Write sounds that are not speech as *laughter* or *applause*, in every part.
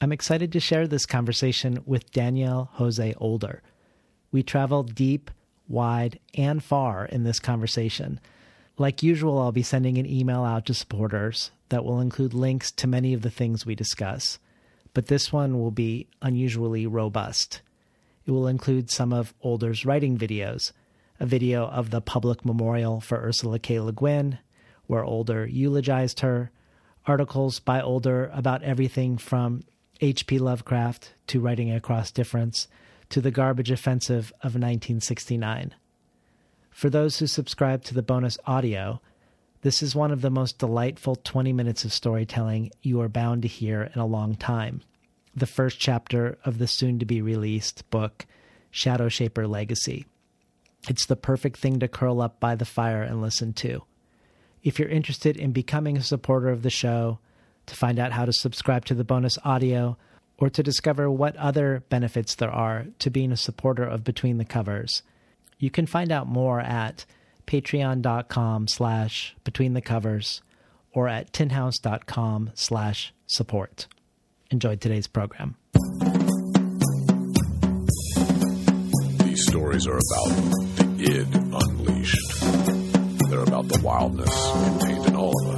I'm excited to share this conversation with Daniel Jose Older. We travel deep, wide, and far in this conversation. Like usual, I'll be sending an email out to supporters that will include links to many of the things we discuss, but this one will be unusually robust. It will include some of Older's writing videos, a video of the public memorial for Ursula K. Le Guin, where Older eulogized her, articles by Older about everything from H.P. Lovecraft to Writing Across Difference to the garbage offensive of 1969. For those who subscribe to the bonus audio, this is one of the most delightful 20 minutes of storytelling you are bound to hear in a long time. The first chapter of the soon to be released book, Shadow Shaper Legacy. It's the perfect thing to curl up by the fire and listen to. If you're interested in becoming a supporter of the show, to find out how to subscribe to the bonus audio, or to discover what other benefits there are to being a supporter of Between the Covers, you can find out more at patreon.com slash between the covers or at tinhouse.com slash support. Enjoy today's program. These stories are about the id unleashed. They're about the wildness contained in all of us.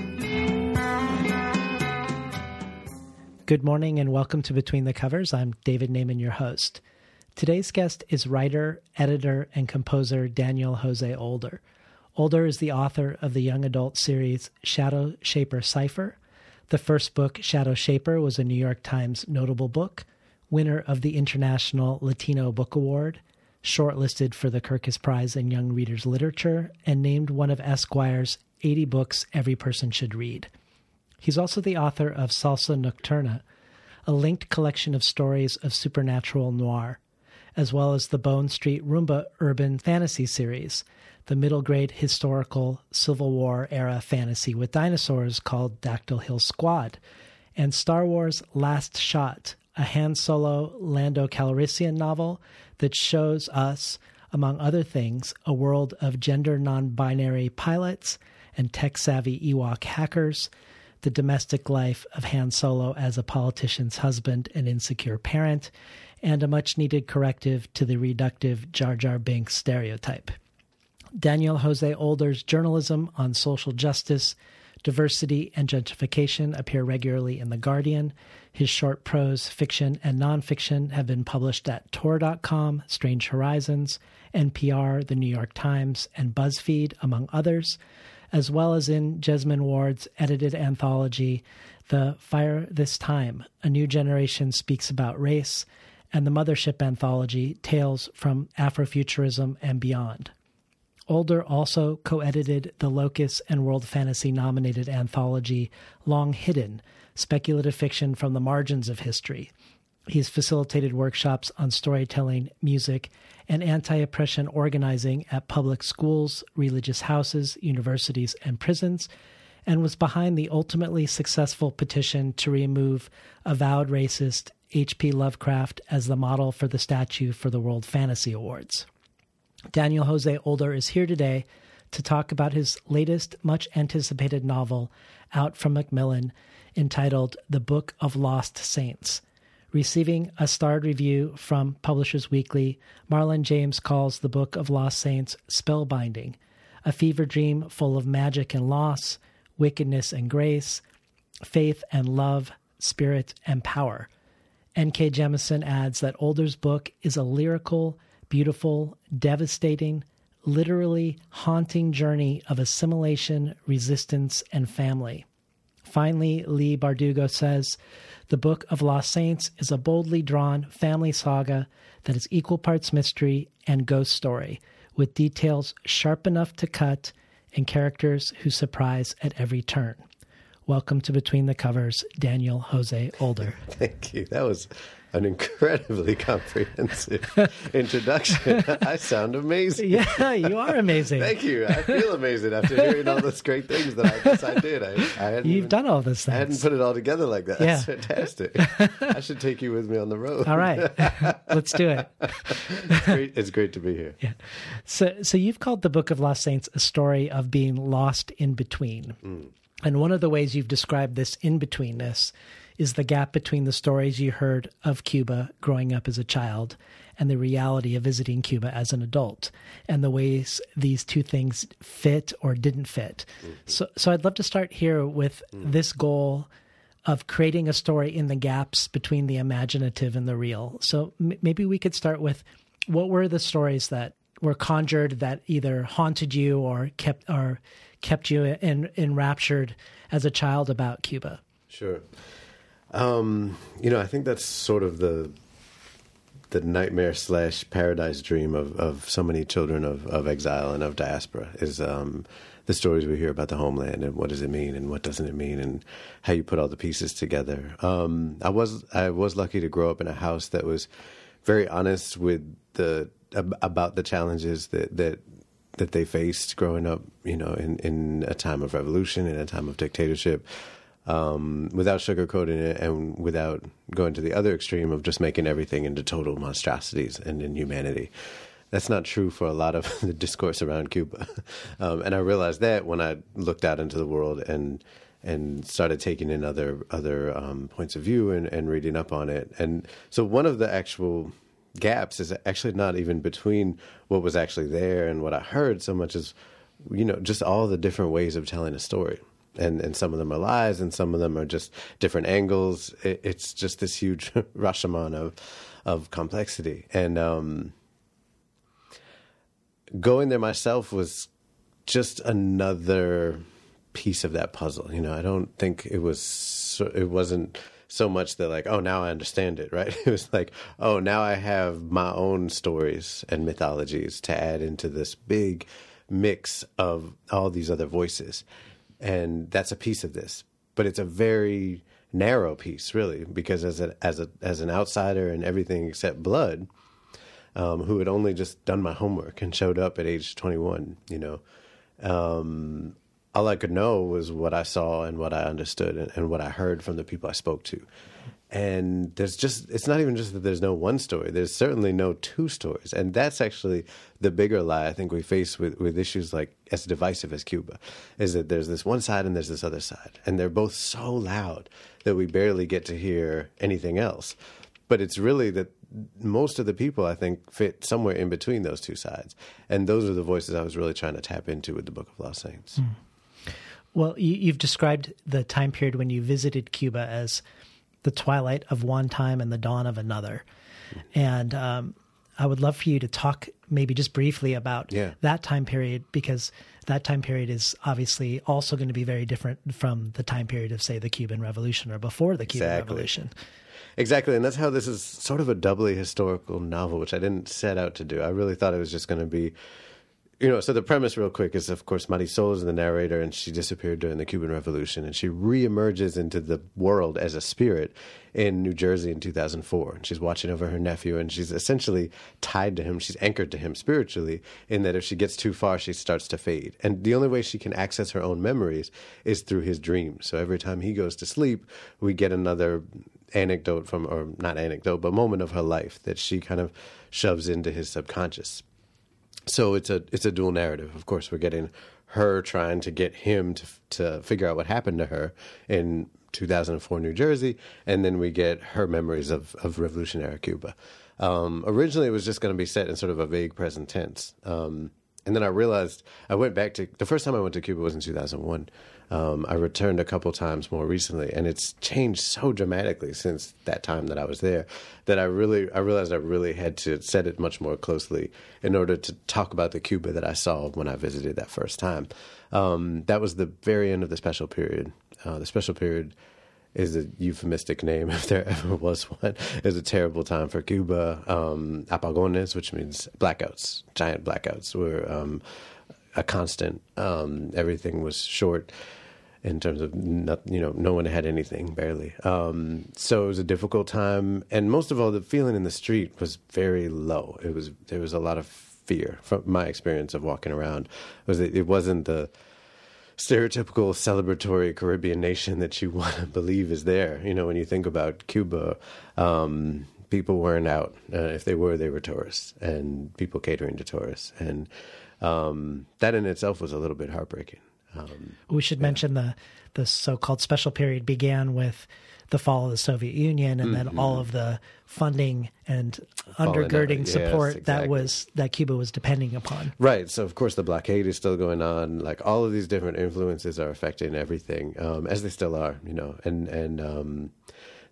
Good morning and welcome to Between the Covers. I'm David Naimon, your host. Today's guest is writer, editor, and composer Daniel Jose Older. Older is the author of the young adult series Shadow Shaper Cypher. The first book, Shadow Shaper, was a New York Times notable book, winner of the International Latino Book Award, shortlisted for the Kirkus Prize in Young Readers Literature, and named one of Esquire's 80 books every person should read. He's also the author of Salsa Nocturna, a linked collection of stories of supernatural noir, as well as the Bone Street Rumba urban fantasy series, the middle grade historical Civil War era fantasy with dinosaurs called Dactyl Hill Squad, and Star Wars Last Shot, a Han Solo Lando Calrissian novel that shows us, among other things, a world of gender non binary pilots and tech savvy Ewok hackers the domestic life of Han Solo as a politician's husband and insecure parent, and a much needed corrective to the reductive Jar Jar Binks stereotype. Daniel Jose Older's journalism on social justice, diversity, and gentrification appear regularly in The Guardian. His short prose, fiction, and nonfiction have been published at Tor.com, Strange Horizons, NPR, The New York Times, and BuzzFeed, among others as well as in Jesmyn Ward's edited anthology, The Fire This Time A New Generation Speaks About Race, and the Mothership anthology, Tales from Afrofuturism and Beyond. Older also co edited the Locus and World Fantasy nominated anthology Long Hidden Speculative Fiction from the Margins of History. He's facilitated workshops on storytelling, music, and anti oppression organizing at public schools, religious houses, universities, and prisons, and was behind the ultimately successful petition to remove avowed racist H.P. Lovecraft as the model for the statue for the World Fantasy Awards. Daniel Jose Older is here today to talk about his latest, much anticipated novel out from Macmillan entitled The Book of Lost Saints Receiving a starred review from Publishers Weekly, Marlon James calls the Book of Lost Saints spellbinding, a fever dream full of magic and loss, wickedness and grace, faith and love, spirit and power. N.K. Jemisin adds that Older's book is a lyrical, beautiful, devastating, literally haunting journey of assimilation, resistance, and family. Finally, Leigh Bardugo says The Book of Lost Saints is a boldly drawn family saga that is equal parts mystery and ghost story, with details sharp enough to cut and characters who surprise at every turn. Welcome to Between the Covers, Daniel Jose Older. *laughs* Thank you. That was an incredibly comprehensive *laughs* introduction. I sound amazing. Yeah, you are amazing. Thank you. I feel amazing after hearing all those great things that I guess I did. I, I You've even- done all those I hadn't put it all together like that. Yeah. That's fantastic. I should take you with me on the road. All right, *laughs* let's do it. it's, great, it's great to be here. Yeah. So, so you've called the Book of Lost Saints a story of being lost in between. Mm. And one of the ways you've described this in betweenness is the gap between the stories you heard of Cuba growing up as a child and the reality of visiting Cuba as an adult, and the ways these two things fit or didn't fit. Mm-hmm. So, so I'd love to start here with mm. this goal of creating a story in the gaps between the imaginative and the real. So m- maybe we could start with what were the stories that were conjured that either haunted you or kept or kept you en- enraptured as a child about Cuba. Sure. Um, you know, I think that's sort of the the nightmare slash paradise dream of, of so many children of, of exile and of diaspora is um, the stories we hear about the homeland and what does it mean and what doesn't it mean and how you put all the pieces together. Um, I was I was lucky to grow up in a house that was very honest with the about the challenges that that that they faced growing up, you know, in, in a time of revolution, in a time of dictatorship, um, without sugarcoating it and without going to the other extreme of just making everything into total monstrosities and inhumanity. That's not true for a lot of *laughs* the discourse around Cuba. *laughs* Um, and I realized that when I looked out into the world and and started taking in other other um, points of view and, and reading up on it. And so one of the actual gaps is actually not even between what was actually there and what I heard so much as you know just all the different ways of telling a story. And and some of them are lies, and some of them are just different angles. It, it's just this huge *laughs* Rashomon of of complexity. And um, going there myself was just another piece of that puzzle. You know, I don't think it was it wasn't so much that like, oh, now I understand it, right? *laughs* It was like, oh, now I have my own stories and mythologies to add into this big mix of all these other voices. And that's a piece of this. But it's a very narrow piece, really, because as a as a as an outsider and everything except blood, um, who had only just done my homework and showed up at age 21, you know, um, all I could know was what I saw and what I understood and, and what I heard from the people I spoke to. And there's just, it's not even just that there's no one story, there's certainly no two stories. And that's actually the bigger lie I think we face with, with issues like as divisive as Cuba, is that there's this one side and there's this other side. And they're both so loud that we barely get to hear anything else. But it's really that most of the people I think fit somewhere in between those two sides. And those are the voices I was really trying to tap into with the Book of Lost Saints. Hmm. Well, you, you've described the time period when you visited Cuba as the twilight of one time and the dawn of another. And um, I would love for you to talk maybe just briefly about Yeah. that time period because that time period is obviously also going to be very different from the time period of, say, the Cuban Revolution or before the Cuban Exactly. Revolution. Exactly, and that's how this is sort of a doubly historical novel, which I didn't set out to do. I really thought it was just going to be, you know. So the premise, real quick, is of course Marisol is the narrator, and she disappeared during the Cuban Revolution, and she reemerges into the world as a spirit in New Jersey in 2004. And she's watching over her nephew, and she's essentially tied to him. She's anchored to him spiritually, in that if she gets too far, she starts to fade. And the only way she can access her own memories is through his dreams. So every time he goes to sleep, we get another anecdote from, or not anecdote, but moment of her life that she kind of shoves into his subconscious. So it's a it's a dual narrative. Of course, we're getting her trying to get him to to figure out what happened to her in 2004 New Jersey, and then we get her memories of of revolutionary Cuba. Um, originally, it was just going to be set in sort of a vague present tense. Um, and then I realized I went back to the first time I went to Cuba was in 2001. Um, I returned a couple times more recently, and it's changed so dramatically since that time that I was there that I really I realized I really had to set it much more closely in order to talk about the Cuba that I saw when I visited that first time. Um, that was the very end of the special period. Uh, the special period is a euphemistic name *laughs* if there ever was one. It was a terrible time for Cuba. Um, apagones, which means blackouts, giant blackouts, were um, a constant. Um, everything was short in terms of not, you know no one had anything barely. Um, so it was a difficult time, and most of all, the feeling in the street was very low. It was there was a lot of fear from my experience of walking around. Was it, it wasn't the stereotypical celebratory Caribbean nation that you *laughs* want to believe is there. You know, when you think about Cuba, um, people weren't out. Uh, if they were, they were tourists and people catering to tourists. And um, that in itself was a little bit heartbreaking. Um, we should yeah. mention the the so-called special period began with the fall of the Soviet Union and mm-hmm. then all of the funding and undergirding yes, support exactly. that was that Cuba was depending upon. Right. So of course the blockade is still going on. Like all of these different influences are affecting everything, um, as they still are. You know, and and um,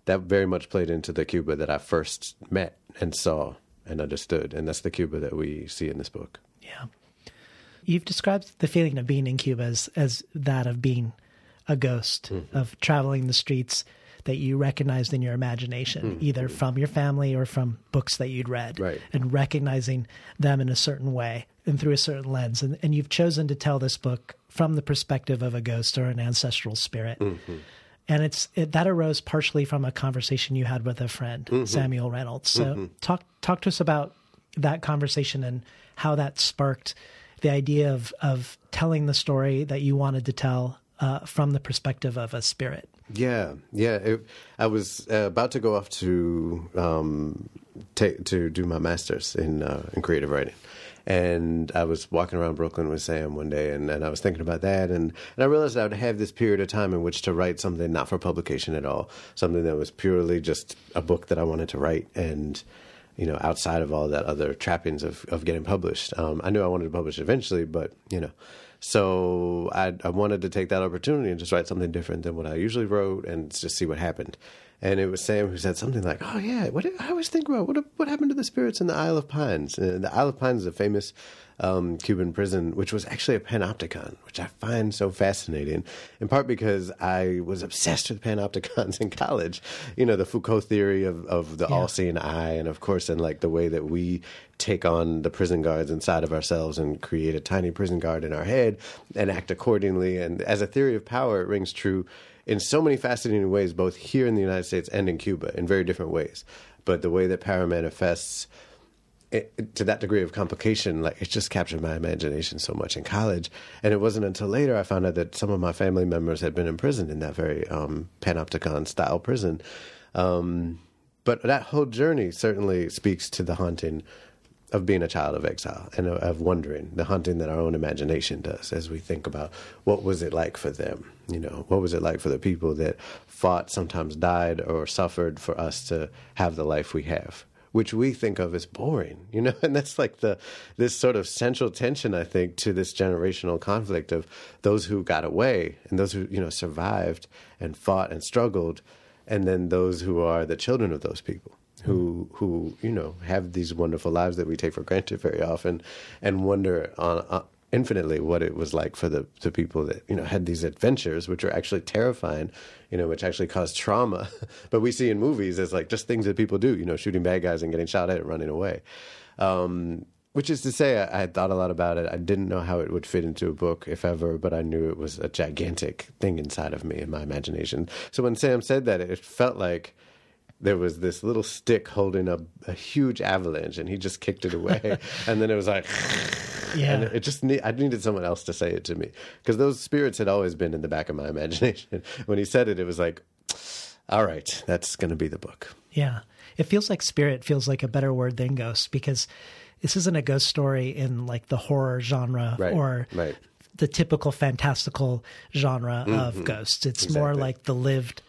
that very much played into the Cuba that I first met and saw and understood, and that's the Cuba that we see in this book. Yeah. You've described the feeling of being in Cuba as, as that of being a ghost, mm-hmm. of traveling the streets that you recognized in your imagination, mm-hmm. either from your family or from books that you'd read, right. and recognizing them in a certain way and through a certain lens. And, and you've chosen to tell this book from the perspective of a ghost or an ancestral spirit. Mm-hmm. And it's it, that arose partially from a conversation you had with a friend, mm-hmm. Samuel Reynolds. So mm-hmm. talk talk to us about that conversation and how that sparked the idea of of telling the story that you wanted to tell uh, from the perspective of a spirit. Yeah, yeah. It, I was uh, about to go off to um, take to do my master's in uh, in creative writing, and I was walking around Brooklyn with Sam one day, and, and I was thinking about that, and, and I realized I would have this period of time in which to write something not for publication at all, something that was purely just a book that I wanted to write, and you know, outside of all that other trappings of, of getting published. Um, I knew I wanted to publish eventually, but you know, so I, I wanted to take that opportunity and just write something different than what I usually wrote and just see what happened. And it was Sam who said something like, "Oh yeah, what I always think about what what happened to the spirits in the Isle of Pines? Uh, the Isle of Pines is a famous um, Cuban prison, which was actually a panopticon, which I find so fascinating. In part because I was obsessed with panopticons *laughs* in college. You know, the Foucault theory of, of the yeah. all-seeing eye, and of course, in like the way that we take on the prison guards inside of ourselves and create a tiny prison guard in our head and act accordingly. And as a theory of power, it rings true in so many fascinating ways, both here in the United States and in Cuba, in very different ways. But the way that power manifests it, to that degree of complication, like it just captured my imagination so much in college. And it wasn't until later I found out that some of my family members had been imprisoned in that very um, panopticon style prison. Um, but that whole journey certainly speaks to the haunting of being a child of exile and of wondering the haunting that our own imagination does as we think about what was it like for them you know what was it like for the people that fought sometimes died or suffered for us to have the life we have which we think of as boring, you know, *laughs* and that's like the this sort of central tension, I think, to this generational conflict of those who got away and those who you know survived and fought and struggled, and then those who are the children of those people who mm. who you know have these wonderful lives that we take for granted very often, and wonder on, on infinitely what it was like for the, the people that you know had these adventures, which are actually terrifying, you know, which actually caused trauma. *laughs* but we see in movies as like just things that people do, you know, shooting bad guys and getting shot at and running away. Um, which is to say, I, I thought a lot about it. I didn't know how it would fit into a book, if ever, but I knew it was a gigantic thing inside of me in my imagination. So when Sam said that, it felt like there was this little stick holding a, a huge avalanche, and he just kicked it away, *laughs* and then it was like. Yeah. And it just need, I needed someone else to say it to me because those spirits had always been in the back of my imagination. *laughs* when he said it, it was like, all right, that's going to be the book. Yeah. It feels like spirit feels like a better word than ghost because this isn't a ghost story in like the horror genre right, or right. the typical fantastical genre mm-hmm. of ghosts. It's exactly. more like the lived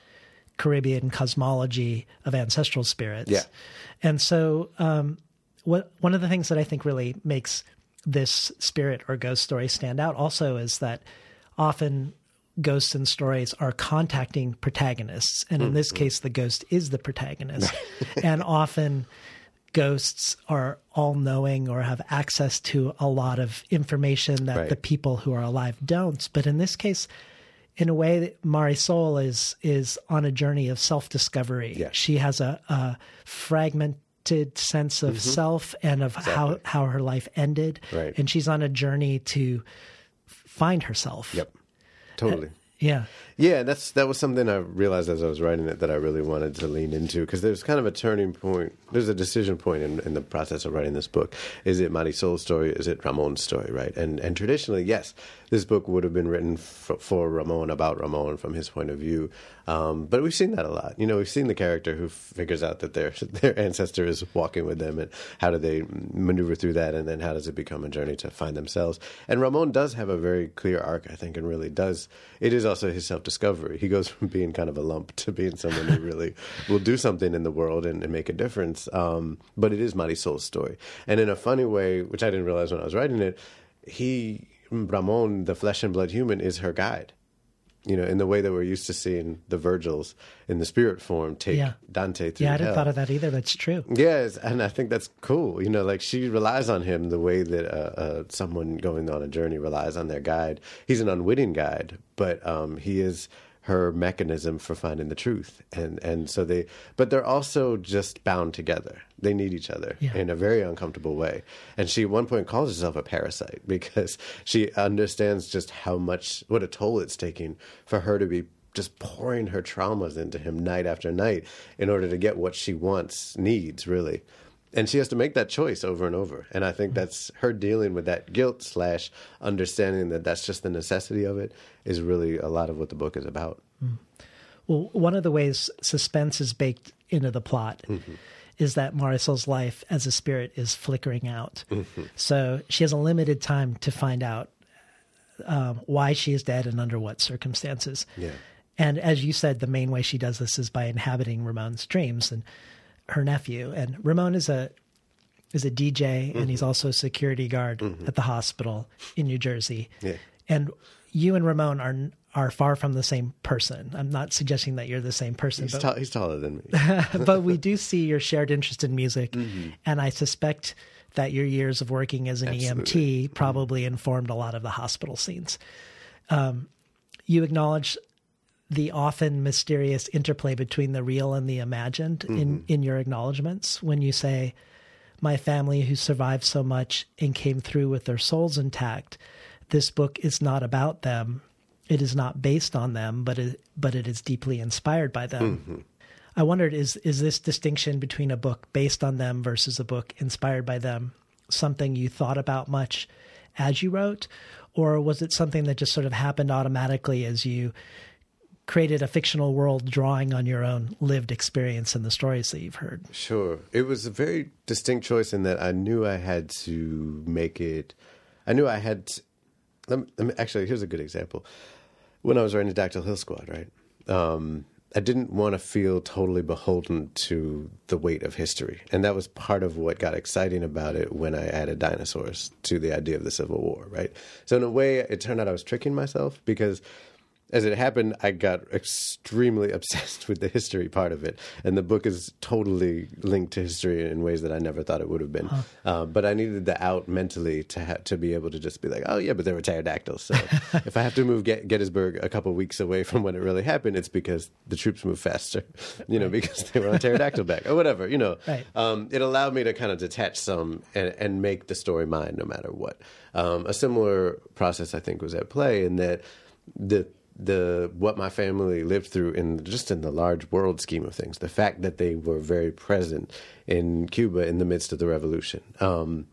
Caribbean cosmology of ancestral spirits. Yeah. And so, um, what one of the things that I think really makes this spirit or ghost story stand out also is that often ghosts and stories are contacting protagonists. And in this case, the ghost is the protagonist. *laughs* and often ghosts are all knowing or have access to a lot of information that Right. the people who are alive don't. But in this case, in a way, that Marisol is is on a journey of self discovery. Yeah. She has a, a fragmented sense of mm-hmm. self and of how how her life ended, Right. and she's on a journey to find herself. Yep. Totally. Uh, yeah. Yeah, that's that was something I realized as I was writing it that I really wanted to lean into because there's kind of a turning point. There's a decision point in, in the process of writing this book. Is it Marisol's story? Is it Ramon's story? Right? And and traditionally, yes, this book would have been written for, for Ramon about Ramon from his point of view. Um, but we've seen that a lot. You know, we've seen the character who figures out that their *laughs* their ancestor is walking with them, and how do they maneuver through that, and then how does it become a journey to find themselves? And Ramon does have a very clear arc, I think, and really does. It is also his self discovery. He goes from being kind of a lump to being someone who really *laughs* will do something in the world and, and make a difference. Um, but it is Marisol's story, and in a funny way, which I didn't realize when I was writing it, he Ramon, the flesh and blood human, is her guide you know, in the way that we're used to seeing the Virgils in the spirit form take Yeah. Dante through Yeah, I hadn't hell. thought of that either. That's true. Yes, and I think that's cool. You know, like she relies on him the way that uh, uh, someone going on a journey relies on their guide. He's an unwitting guide, but um, he is her mechanism for finding the truth. And and so they, but they're also just bound together. They need each other Yeah. in a very uncomfortable way. And she at one point calls herself a parasite *laughs* because she understands just how much what a toll it's taking for her to be just pouring her traumas into him night after night in order to get what she wants, needs, really. And she has to make that choice over and over. And I think that's her dealing with that guilt slash understanding that that's just the necessity of it is really a lot of what the book is about. Well, one of the ways suspense is baked into the plot Mm-hmm. is that Marisol's life as a spirit is flickering out. Mm-hmm. So she has a limited time to find out um, why she is dead and under what circumstances. Yeah. And as you said, the main way she does this is by inhabiting Ramon's dreams and her nephew. And Ramon is a is a DJ and he's also a security guard at the hospital in New Jersey. Yeah. And you and Ramon are are far from the same person. I'm not suggesting that you're the same person, He's, but, tall, he's taller than me. *laughs* but we do see your shared interest in music, Mm-hmm. and I suspect that your years of working as an Absolutely. EMT probably informed a lot of the hospital scenes. Um, you acknowledge the often mysterious interplay between the real and the imagined in, mm-hmm. in your acknowledgments when you say, My family who survived so much and came through with their souls intact, this book is not about them. It is not based on them, but it, but it is deeply inspired by them. Mm-hmm. I wondered is is this distinction between a book based on them versus a book inspired by them something you thought about much as you wrote, or was it something that just sort of happened automatically as you created a fictional world drawing on your own lived experience and the stories that you've heard? Sure. It was a very distinct choice in that I knew I had to make it. I knew I had. To, let me, actually, here's a good example. When I was writing the Dactyl Hill Squad, right? Um, I didn't want to feel totally beholden to the weight of history. And that was part of what got exciting about it when I added dinosaurs to the idea of the Civil War, right? So, in a way, it turned out I was tricking myself because as it happened, I got extremely *laughs* obsessed with the history part of it, and the book is totally linked to history in ways that I never thought it would have been. Uh, but I needed the out mentally to ha- to be able to just be like, oh yeah, but there were pterodactyls. So *laughs* if I have to move Get- Gettysburg a couple weeks away *laughs* from when it really happened, it's because the troops moved faster, you know, because they were on pterodactyl back or whatever, you know. Right. Um, it allowed me to kind of detach some and, and make the story mine, no matter what. Um, a similar process, I think, was at play in that the the what my family lived through in just in the large world scheme of things, the fact that they were very present in Cuba in the midst of the revolution. Um,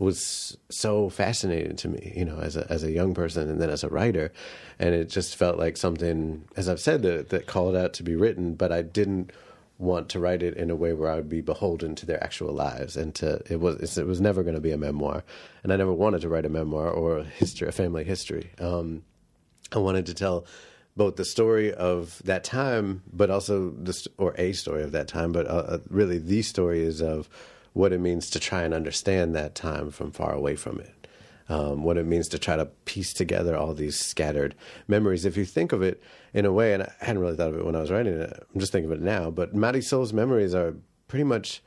was so fascinating to me, you know, as a as a young person and then as a writer, and it just felt like something, as I've said, that, that called out to be written, but I didn't want to write it in a way where I would be beholden to their actual lives, and to it was it was never going to be a memoir, and I never wanted to write a memoir or a history, a family history. Um, I wanted to tell both the story of that time, but also the st- or a story of that time, but uh, uh, really the story is of what it means to try and understand that time from far away from it. um, what it means to try to piece together all these scattered memories. If you think of it in a way, and I hadn't really thought of it when I was writing it, I'm just thinking of it now, but Marisol's memories are pretty much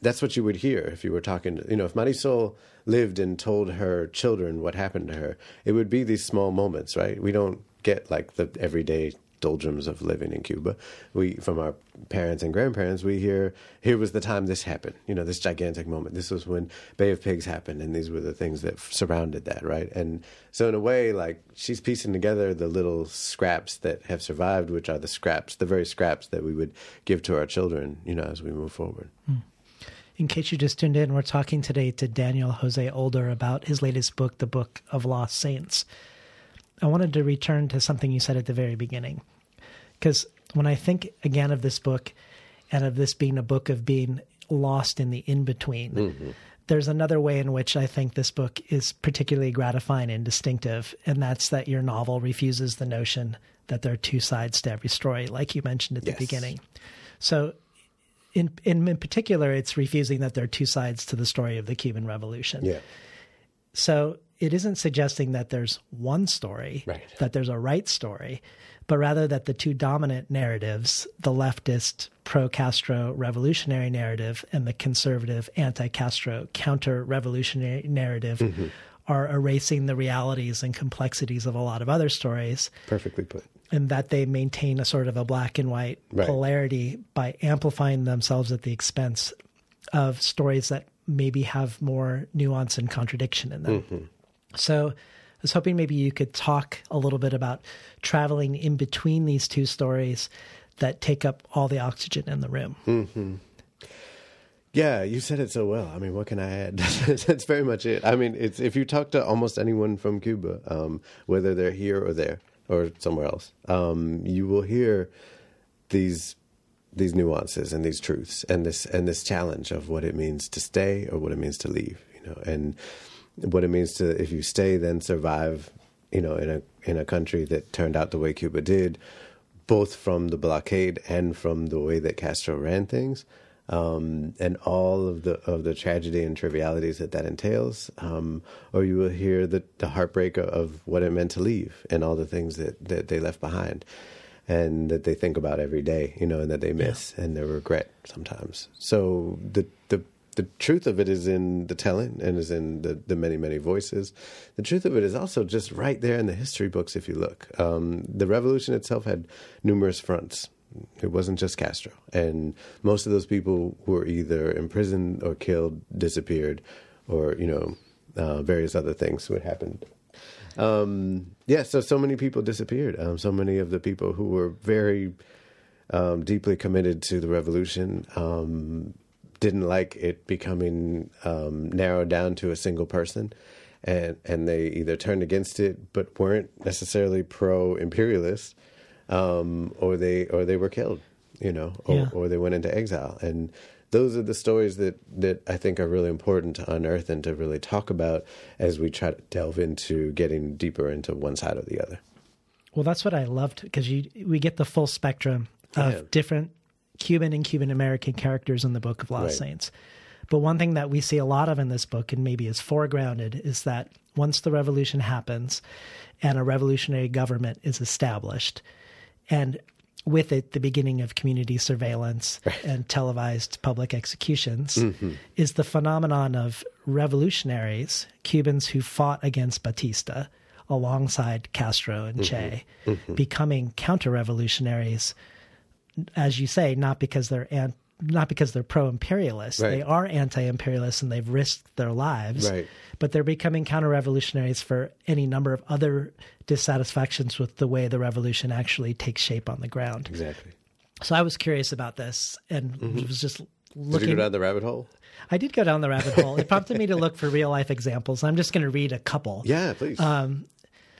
that's what you would hear if you were talking to, you know, if Marisol lived and told her children what happened to her, it would be these small moments, right? We don't get like the everyday doldrums of living in Cuba. We, from our parents and grandparents, we hear, here was the time this happened, you know, this gigantic moment. This was when Bay of Pigs happened, and these were the things that surrounded that, right? And so, in a way, like, she's piecing together the little scraps that have survived, which are the scraps, the very scraps that we would give to our children, you know, as we move forward. Hmm. In case you just tuned in, we're talking today to Daniel Jose Older about his latest book, The Book of Lost Saints. I wanted to return to something you said at the very beginning. Because when I think again of this book and of this being a book of being lost in the in between, mm-hmm. there's another way in which I think this book is particularly gratifying and distinctive, and that's that your novel refuses the notion that there are two sides to every story, like you mentioned at the yes. beginning. So, in, in in particular, it's refusing that there are two sides to the story of the Cuban Revolution. Yeah. So it isn't suggesting that there's one story, right. that there's a right story, but rather that the two dominant narratives, the leftist pro Castro revolutionary narrative and the conservative anti Castro counter revolutionary narrative, mm-hmm. are erasing the realities and complexities of a lot of other stories. Perfectly put. And that they maintain a sort of a black and white right. polarity by amplifying themselves at the expense of stories that maybe have more nuance and contradiction in them. Mm-hmm. So I was hoping maybe you could talk a little bit about traveling in between these two stories that take up all the oxygen in the room. Mm-hmm. Yeah, you said it so well. I mean, what can I add? *laughs* That's very much it. I mean, it's if you talk to almost anyone from Cuba, um, whether they're here or there or somewhere else, um, you will hear these these nuances and these truths and this and this challenge of what it means to stay or what it means to leave. You know, and what it means to if you stay then survive you know in a in a country that turned out the way Cuba did both from the blockade and from the way that Castro ran things um, and all of the of the tragedy and trivialities that that entails um, or you will hear the, the heartbreak of what it meant to leave and all the things that, that they left behind and that they think about every day, you know, and that they miss yeah. and they regret sometimes. So the the the truth of it is in the telling and is in the, the many, many voices. The truth of it is also just right there in the history books if you look. Um, the revolution itself had numerous fronts. It wasn't just Castro. And most of those people were either imprisoned or killed, disappeared, or, you know, uh, various other things would happen. Um, yeah, so so many people disappeared. Um, so many of the people who were very um, deeply committed to the revolution um, didn't like it becoming um, narrowed down to a single person, and and they either turned against it but weren't necessarily pro imperialist, um, or they or they were killed, you know, or, yeah. or they went into exile, and those are the stories that that I think are really important to unearth and to really talk about as we try to delve into getting deeper into one side or the other. Well, that's what I loved because you we get the full spectrum of yeah. different Cuban and Cuban American characters in the Book of Lost right. Saints. But one thing that we see a lot of in this book, and maybe is foregrounded, is that once the revolution happens and a revolutionary government is established, and with it, the beginning of community surveillance *laughs* and televised public executions, mm-hmm. is the phenomenon of revolutionaries, Cubans who fought against Batista alongside Castro and mm-hmm. Che, mm-hmm. becoming counter revolutionaries as you say, not because they're an, not because they're pro-imperialist. Right. They are anti-imperialist and they've risked their lives. Right. But they're becoming counter-revolutionaries for any number of other dissatisfactions with the way the revolution actually takes shape on the ground. Exactly. So I was curious about this and mm-hmm. was just looking. Did you go down the rabbit hole? I did go down the rabbit hole. It prompted me to look for real life examples. I'm just going to read a couple. Yeah, please. Um,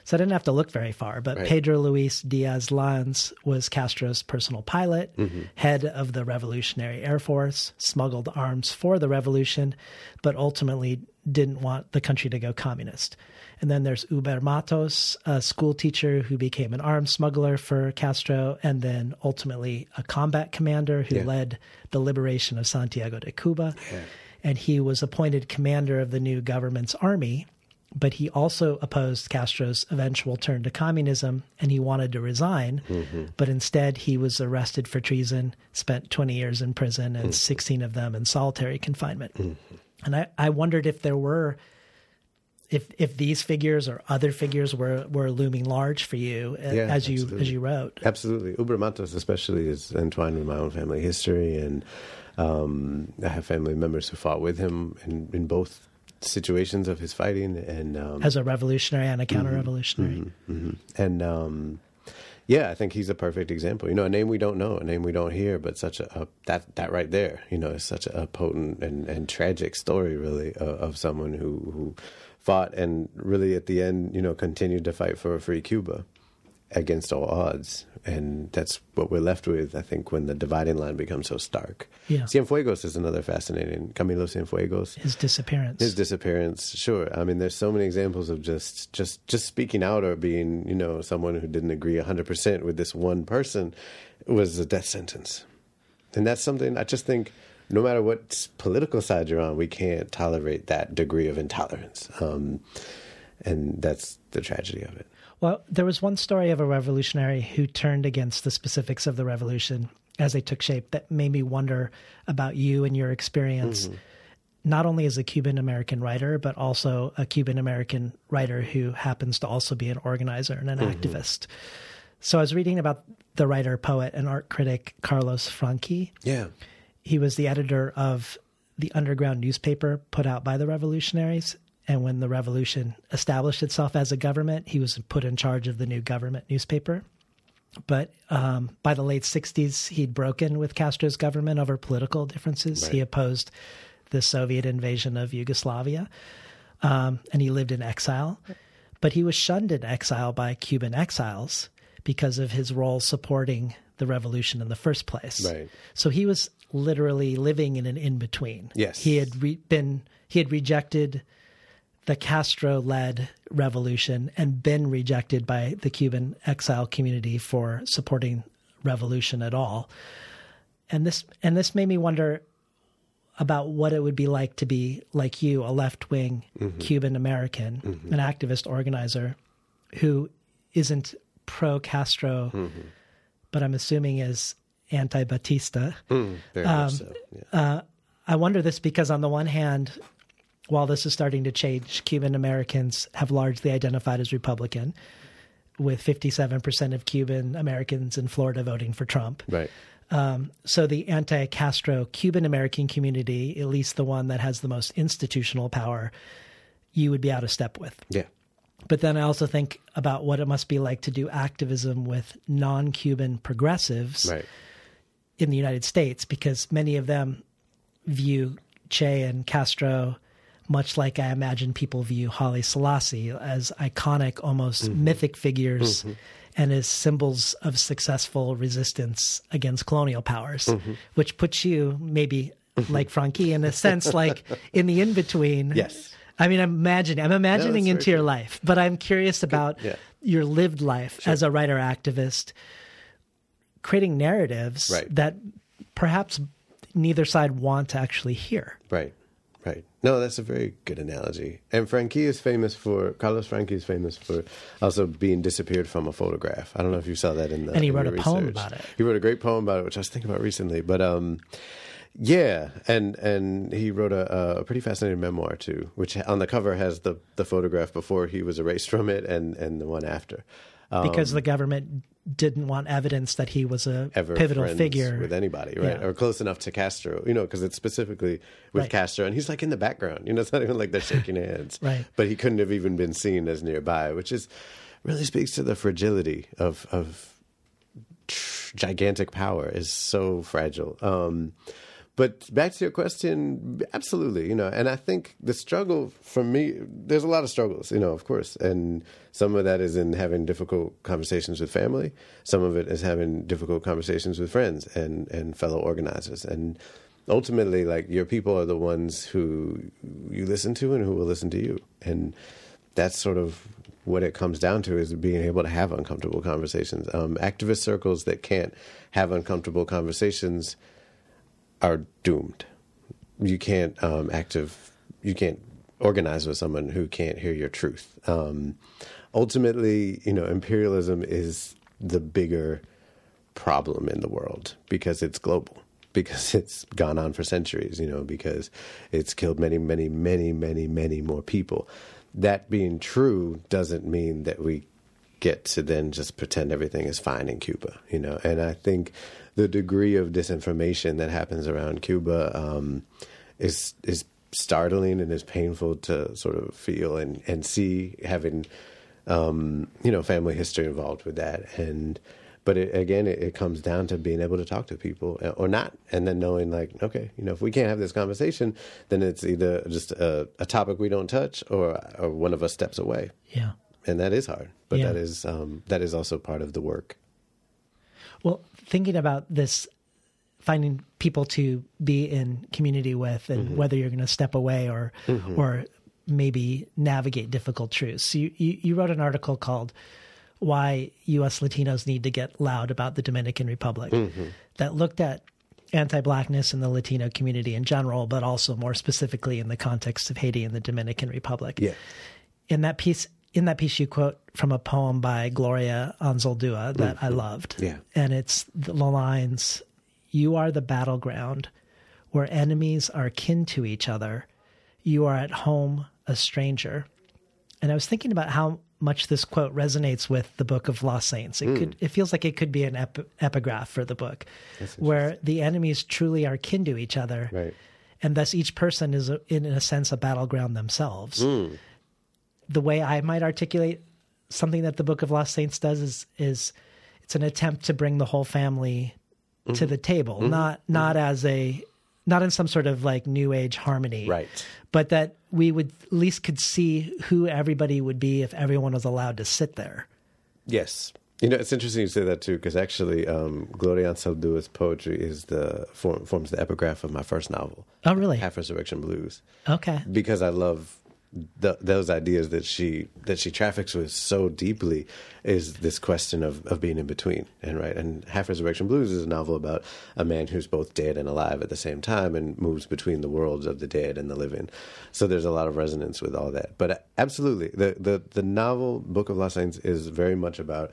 so I didn't have to look very far. But right. Pedro Luis Diaz Lanz was Castro's personal pilot, mm-hmm. head of the Revolutionary Air Force, smuggled arms for the revolution, but ultimately didn't want the country to go communist. And then there's Huber Matos, a school teacher who became an arms smuggler for Castro, and then ultimately a combat commander who yeah. led the liberation of Santiago de Cuba. Yeah. and he was appointed commander of the new government's army. But he also opposed Castro's eventual turn to communism and he wanted to resign. Mm-hmm. But instead, he was arrested for treason, spent 20 years in prison, and mm-hmm. 16 of them in solitary confinement. Mm-hmm. And I, I wondered if there were if if these figures or other figures were were looming large for you uh, Yeah, as you absolutely. as you wrote. Absolutely. Huber Matos, especially, is entwined with my own family history. And um, I have family members who fought with him in, in both situations of his fighting. And um, As a revolutionary and a counter revolutionary. hmm And um, yeah, I think he's a perfect example. You know, a name we don't know, a name we don't hear, but such a, a that that right there, you know, is such a, potent and, and tragic story, really, uh, of someone who who fought and really at the end, you know, continued to fight for a free Cuba against all odds. And that's what we're left with, I think, when the dividing line becomes so stark. Yeah. Cienfuegos is another fascinating. Camilo Cienfuegos. His disappearance. His disappearance, sure. I mean, there's so many examples of just, just, just speaking out or being, you know, someone who didn't agree 100% with this one person was a death sentence. And that's something I just think, no matter what political side you're on, we can't tolerate that degree of intolerance. Um, and that's the tragedy of it. Well, there was one story of a revolutionary who turned against the specifics of the revolution as they took shape that made me wonder about you and your experience, mm-hmm. not only as a Cuban American writer, but also a Cuban American writer who happens to also be an organizer and an mm-hmm. activist. So I was reading about the writer, poet, and art critic Carlos Franqui. Yeah. He was the editor of the underground newspaper put out by the revolutionaries. And when the revolution established itself as a government, he was put in charge of the new government newspaper. But um, by the late 60s, he'd broken with Castro's government over political differences. He opposed the Soviet invasion of Yugoslavia, um, and he lived in exile. But he was shunned in exile by Cuban exiles because of his role supporting the revolution in the first place. Right. So he was literally living in an in between. Yes. He had re- been he had rejected the Castro led revolution and been rejected by the Cuban exile community for supporting revolution at all. And this and this made me wonder about what it would be like to be like you, a left wing Cuban American, an activist organizer who isn't pro Castro, but I'm assuming is anti Batista. Mm, Um, so. Yeah. I wonder this because, on the one hand, while this is starting to change, Cuban Americans have largely identified as Republican, with 57% of Cuban Americans in Florida voting for Trump. Right. Um, so the anti Castro Cuban American community, at least the one that has the most institutional power, you would be out of step with. Yeah. But then I also think about what it must be like to do activism with non Cuban progressives Right. in the United States because many of them view Che and Castro much like I imagine people view Haile Selassie as iconic, almost mm-hmm. mythic figures mm-hmm. and as symbols of successful resistance against colonial powers, mm-hmm. which puts you maybe like Franqui in a sense like *laughs* in the in between. Yes. I mean, I'm imagining, I'm imagining very into your true. life, but I'm curious about yeah. your lived life as a writer activist, creating narratives Right. that perhaps neither side want to actually hear. Right, right. No, that's a very good analogy. And Franqui is famous for Carlos Franqui is famous for also being disappeared from a photograph. I don't know if you saw that in the. And he wrote a poem about it. He wrote a great poem about it, which I was thinking about recently. But um, yeah, and and he wrote a, a pretty fascinating memoir too, which on the cover has the the photograph before he was erased from it, and and the one after. Um, because the government didn't want evidence that he was a ever pivotal figure with anybody, right? Yeah. Or close enough to Castro, you know, because it's specifically with Right. Castro, and he's like in the background. You know, it's not even like they're shaking hands, *laughs* Right. But he couldn't have even been seen as nearby, which is really speaks to the fragility of of gigantic power is so fragile. Um, but back to your question, absolutely, you know, and I think the struggle for me, there's a lot of struggles, you know, of course, and some of that is in having difficult conversations with family. Some of it is having difficult conversations with friends and and fellow organizers, and ultimately, like your people are the ones who you listen to and who will listen to you, and that's sort of what it comes down to is being able to have uncomfortable conversations. Um, activist circles that can't have uncomfortable conversations are doomed. you can't um, active you can't organize with someone who can't hear your truth. Um, ultimately, you know, imperialism is the bigger problem in the world because it's global, because *laughs* it's gone on for centuries, you know, because it's killed many, many, many, many, many more people. That being true doesn't mean that we get to then just pretend everything is fine in Cuba, you know. And I think the degree of disinformation that happens around Cuba um, is is startling and is painful to sort of feel and and see having um, you know family history involved with that. And but it, again it, it, comes down to being able to talk to people uh, or not and then knowing like okay you know if we can't have this conversation then it's either just a, a topic we don't touch or or one of us steps away. Yeah. And that is hard but Yeah. that is um, that is also part of the work. Well, thinking about this, finding people to be in community with, and Mm-hmm. whether you're going to step away or or maybe navigate difficult truths. You, you you wrote an article called "Why U.S. Latinos Need to Get Loud About the Dominican Republic" Mm-hmm. that looked at anti-blackness in the Latino community in general, but also more specifically in the context of Haiti and the Dominican Republic yeah in that piece in that piece you quote from a poem by Gloria Anzaldúa that mm-hmm. I loved. Yeah. And it's the lines You are the battleground where enemies are kin to each other. You are at home a stranger. And I was thinking about how much this quote resonates with the book of Lost Saints. It hmm. could it feels like it could be an ep- epigraph for the book where the enemies truly are kin to each other. right And thus each person is a, in a sense a battleground themselves hmm. The way I might articulate something that the Book of Lost Saints does is is it's an attempt to bring the whole family to mm-hmm. the table, mm-hmm. not mm-hmm. not as a not in some sort of like new age harmony, right But that we would at least could see who everybody would be if everyone was allowed to sit there. Yes. You know, it's interesting you say that too, because actually, um, Gloria Anzaldúa's poetry is the form, forms the epigraph of my first novel, Oh, really? Half Resurrection Blues, Okay. because I love the, those ideas that she that she traffics with so deeply. Is this question of, of being in between, and right, and Half Resurrection Blues is a novel about a man who's both dead and alive at the same time, and moves between the worlds of the dead and the living. So there's a lot of resonance with all that. But uh, absolutely, the the the novel Book of Lost Saints is very much about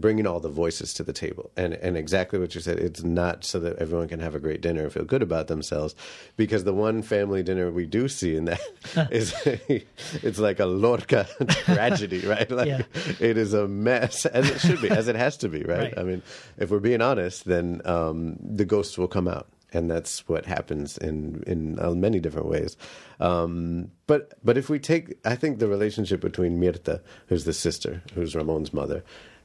bringing all the voices to the table and and exactly what you said it's not so that everyone can have a great dinner and feel good about themselves because the one family dinner we do see in that *laughs* is it's like a lorca tragedy *laughs* right like Yeah. it is a mess as it should be as it has to be right, Right. i mean if we're being honest then um, the ghosts will come out and that's what happens in in uh, many different ways. Um, but but if we take, I think the relationship between Mirta, who's the sister, who's Ramon's mother,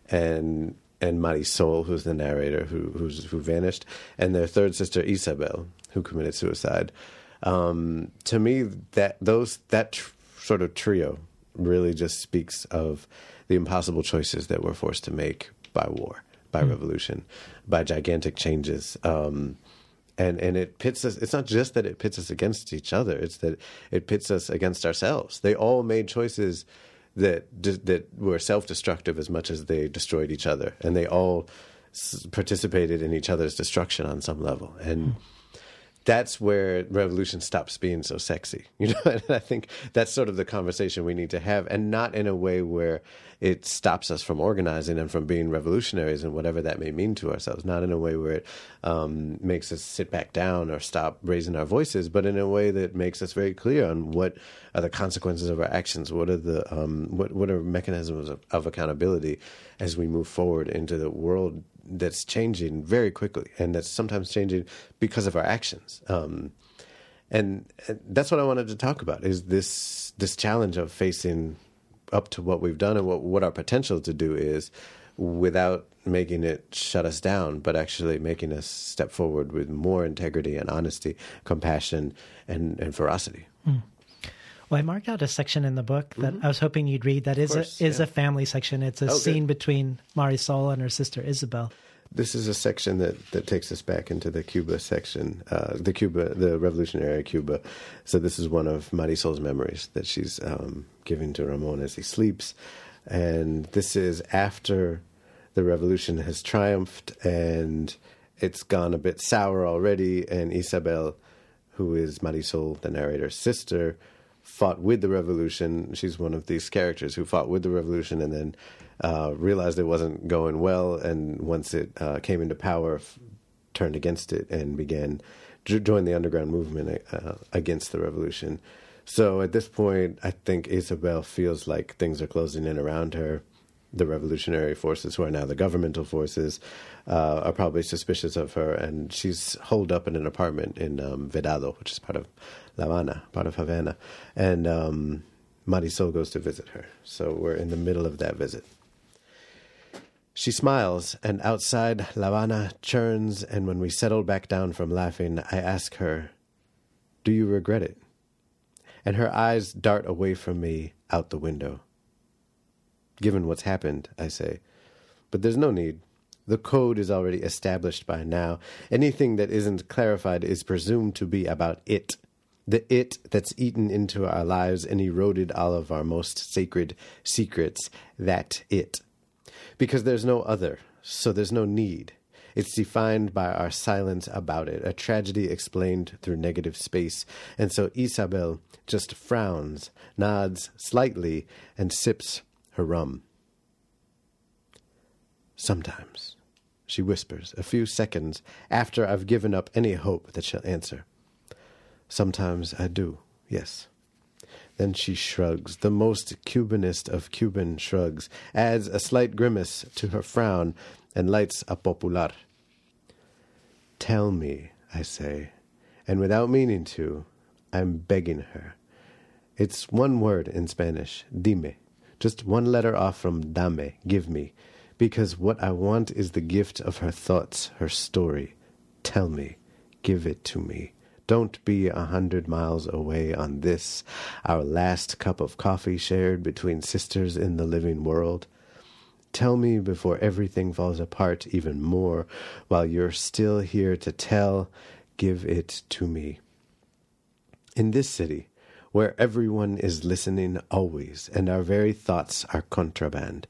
and and Marisol, who's the narrator, who who's who vanished, and their third sister Isabel, who committed suicide. Um, to me, that those that tr- sort of trio really just speaks of the impossible choices that we're forced to make by war, by revolution, by gigantic changes. Um, and and it pits us. It's not just that it pits us against each other. It's that it pits us against ourselves. They all made choices that that were self destructive as much as they destroyed each other, and they all participated in each other's destruction on some level. And hmm. That's where revolution stops being so sexy. *laughs* You know, and I think that's sort of the conversation we need to have, and not in a way where it stops us from organizing and from being revolutionaries and whatever that may mean to ourselves. Not in a way where it um, makes us sit back down or stop raising our voices, but in a way that makes us very clear on what are the consequences of our actions. What are the um, what what are mechanisms of, of accountability as we move forward into the world that's changing very quickly and that's sometimes changing because of our actions. Um, and, and that's what I wanted to talk about is this this challenge of facing up to what we've done and what what our potential to do is without making it shut us down, but actually making us step forward with more integrity and honesty, compassion, and, and ferocity. Well, I marked out a section in the book that I was hoping you'd read. That is Mm-hmm. course, a is yeah. a family section. It's a Okay. scene between Marisol and her sister Isabel. This is a section that, that takes us back into the Cuba section, uh, the Cuba, the revolutionary Cuba. So this is one of Marisol's memories that she's um, giving to Ramon as he sleeps, and this is after the revolution has triumphed and it's gone a bit sour already, and Isabel, who is Marisol, the narrator's sister, fought with the revolution. She's one of these characters who fought with the revolution and then uh, realized it wasn't going well, and once it uh, came into power, f- turned against it and began j- join the underground movement uh, against the revolution. So at this point, I think Isabel feels like things are closing in around her. The revolutionary forces, who are now the governmental forces, uh, are probably suspicious of her, and she's holed up in an apartment in um, Vedado, which is part of La Habana, part of Havana. And um, Marisol goes to visit her. So we're in the middle of that visit. She smiles, and outside La Habana churns, and when we settle back down from laughing, I ask her, Do you regret it? And her eyes dart away from me out the window. Given what's happened, I say, but there's no need. The code is already established by now. Anything that isn't clarified is presumed to be about it. The it that's eaten into our lives and eroded all of our most sacred secrets. That it because there's no other, so there's no need. It's defined by our silence about it, a tragedy explained through negative space. And so Isabel just frowns, nods slightly, and sips her rum. Sometimes, she whispers, a few seconds after I've given up any hope that she'll answer. Sometimes I do, yes. Then she shrugs, the most Cubanist of Cuban shrugs, adds a slight grimace to her frown, and lights a popular. Tell me, I say, and without meaning to, I'm begging her. It's one word in Spanish, dime, just one letter off from dame, give me, because what I want is the gift of her thoughts, her story. Tell me, give it to me. Don't be a hundred miles away on this, our last cup of coffee shared between sisters in the living world. Tell me before everything falls apart even more, while you're still here to tell, give it to me. In this city, where everyone is listening always, and our very thoughts are contraband,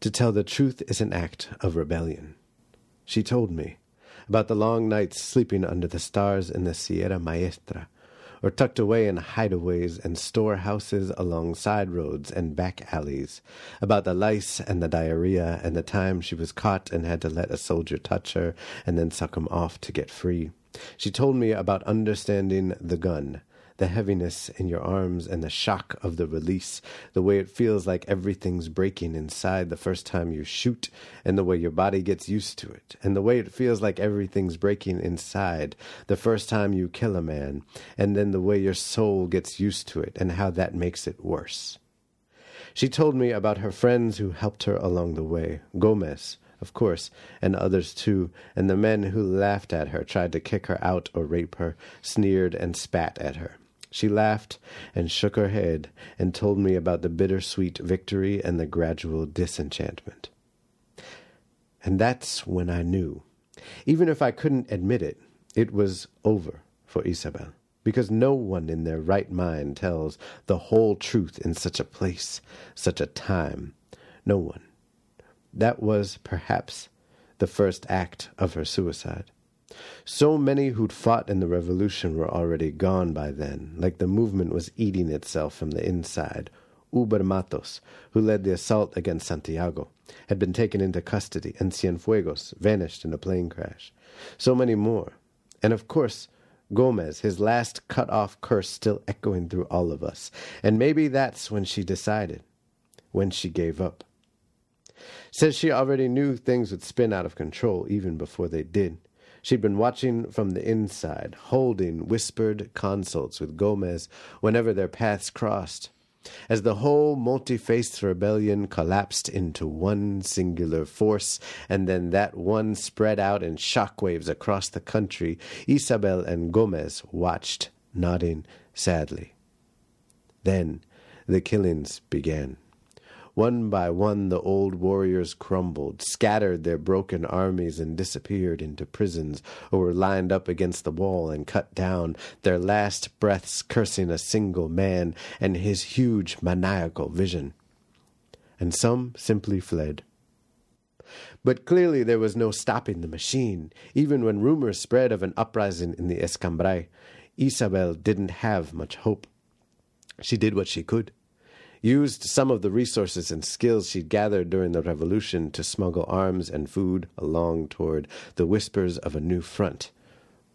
to tell the truth is an act of rebellion. She told me about the long nights sleeping under the stars in the Sierra Maestra, or tucked away in hideaways and storehouses along side roads and back alleys, about the lice and the diarrhea and the time she was caught and had to let a soldier touch her and then suck him off to get free. She told me about understanding the gun, the heaviness in your arms and the shock of the release, the way it feels like everything's breaking inside the first time you shoot, and the way your body gets used to it, and the way it feels like everything's breaking inside the first time you kill a man, and then the way your soul gets used to it, and how that makes it worse. She told me about her friends who helped her along the way Gomez, of course, and others too, and the men who laughed at her, tried to kick her out or rape her, sneered and spat at her. She laughed and shook her head and told me about the bittersweet victory and the gradual disenchantment. And that's when I knew, even if I couldn't admit it, it was over for Isabel, because no one in their right mind tells the whole truth in such a place, such a time. No one. That was perhaps the first act of her suicide. So many who'd fought in the revolution were already gone by then, like the movement was eating itself from the inside. Huber Matos, who led the assault against Santiago, had been taken into custody, and Cienfuegos vanished in a plane crash. So many more. And of course, Gomez, his last cut off curse still echoing through all of us. And maybe that's when she decided, when she gave up. Says she already knew things would spin out of control even before they did. She'd been watching from the inside, holding whispered consults with Gomez whenever their paths crossed. As the whole multi faced rebellion collapsed into one singular force, and then that one spread out in shockwaves across the country, Isabel and Gomez watched, nodding sadly. Then the killings began. One by one, the old warriors crumbled, scattered their broken armies, and disappeared into prisons, or were lined up against the wall and cut down, their last breaths cursing a single man and his huge maniacal vision. And some simply fled. But clearly there was no stopping the machine, even when rumors spread of an uprising in the Escambray. Isabel didn't have much hope. She did what she could used some of the resources and skills she'd gathered during the revolution to smuggle arms and food along toward the whispers of a new front.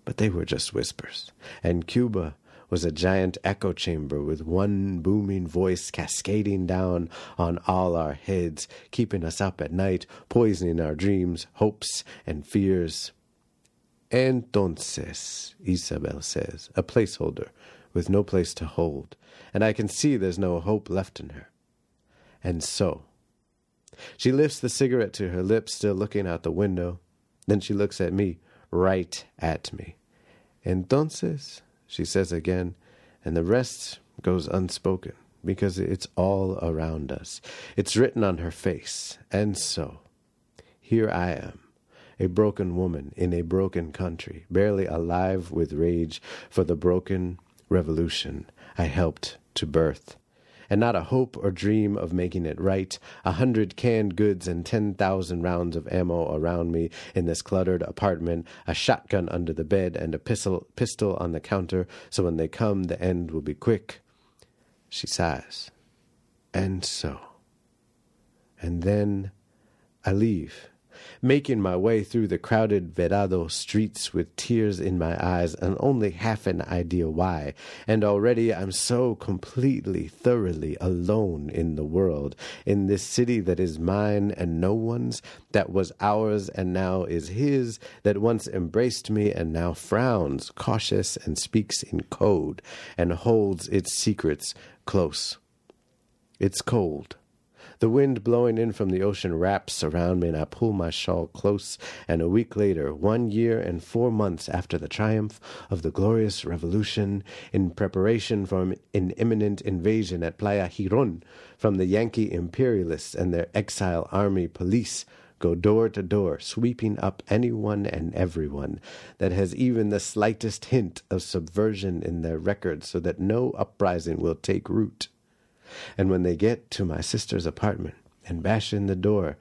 But they were just whispers, and Cuba was a giant echo chamber with one booming voice cascading down on all our heads, keeping us up at night, poisoning our dreams, hopes, and fears. Entonces, Isabel says, a placeholder with no place to hold, and I can see there's no hope left in her. And so, she lifts the cigarette to her lips, still looking out the window. Then she looks at me, right at me. Entonces, she says again, and the rest goes unspoken because it's all around us. It's written on her face. And so, here I am, a broken woman in a broken country, barely alive with rage for the broken revolution I helped to birth. And not a hope or dream of making it right. A hundred canned goods and ten thousand rounds of ammo around me in this cluttered apartment, a shotgun under the bed, and a pistol, pistol on the counter, so when they come, the end will be quick. She sighs. And so. And then I leave making my way through the crowded Vedado streets with tears in my eyes and only half an idea why. And already I'm so completely, thoroughly alone in the world, in this city that is mine and no one's, that was ours and now is his, that once embraced me and now frowns, cautious and speaks in code, and holds its secrets close. It's cold. The wind blowing in from the ocean wraps around me, and I pull my shawl close. And a week later, one year and four months after the triumph of the glorious revolution, in preparation for an imminent invasion at Playa Giron from the Yankee imperialists and their exile army police, go door to door, sweeping up anyone and everyone that has even the slightest hint of subversion in their records so that no uprising will take root. And when they get to my sister's apartment and bash in the door,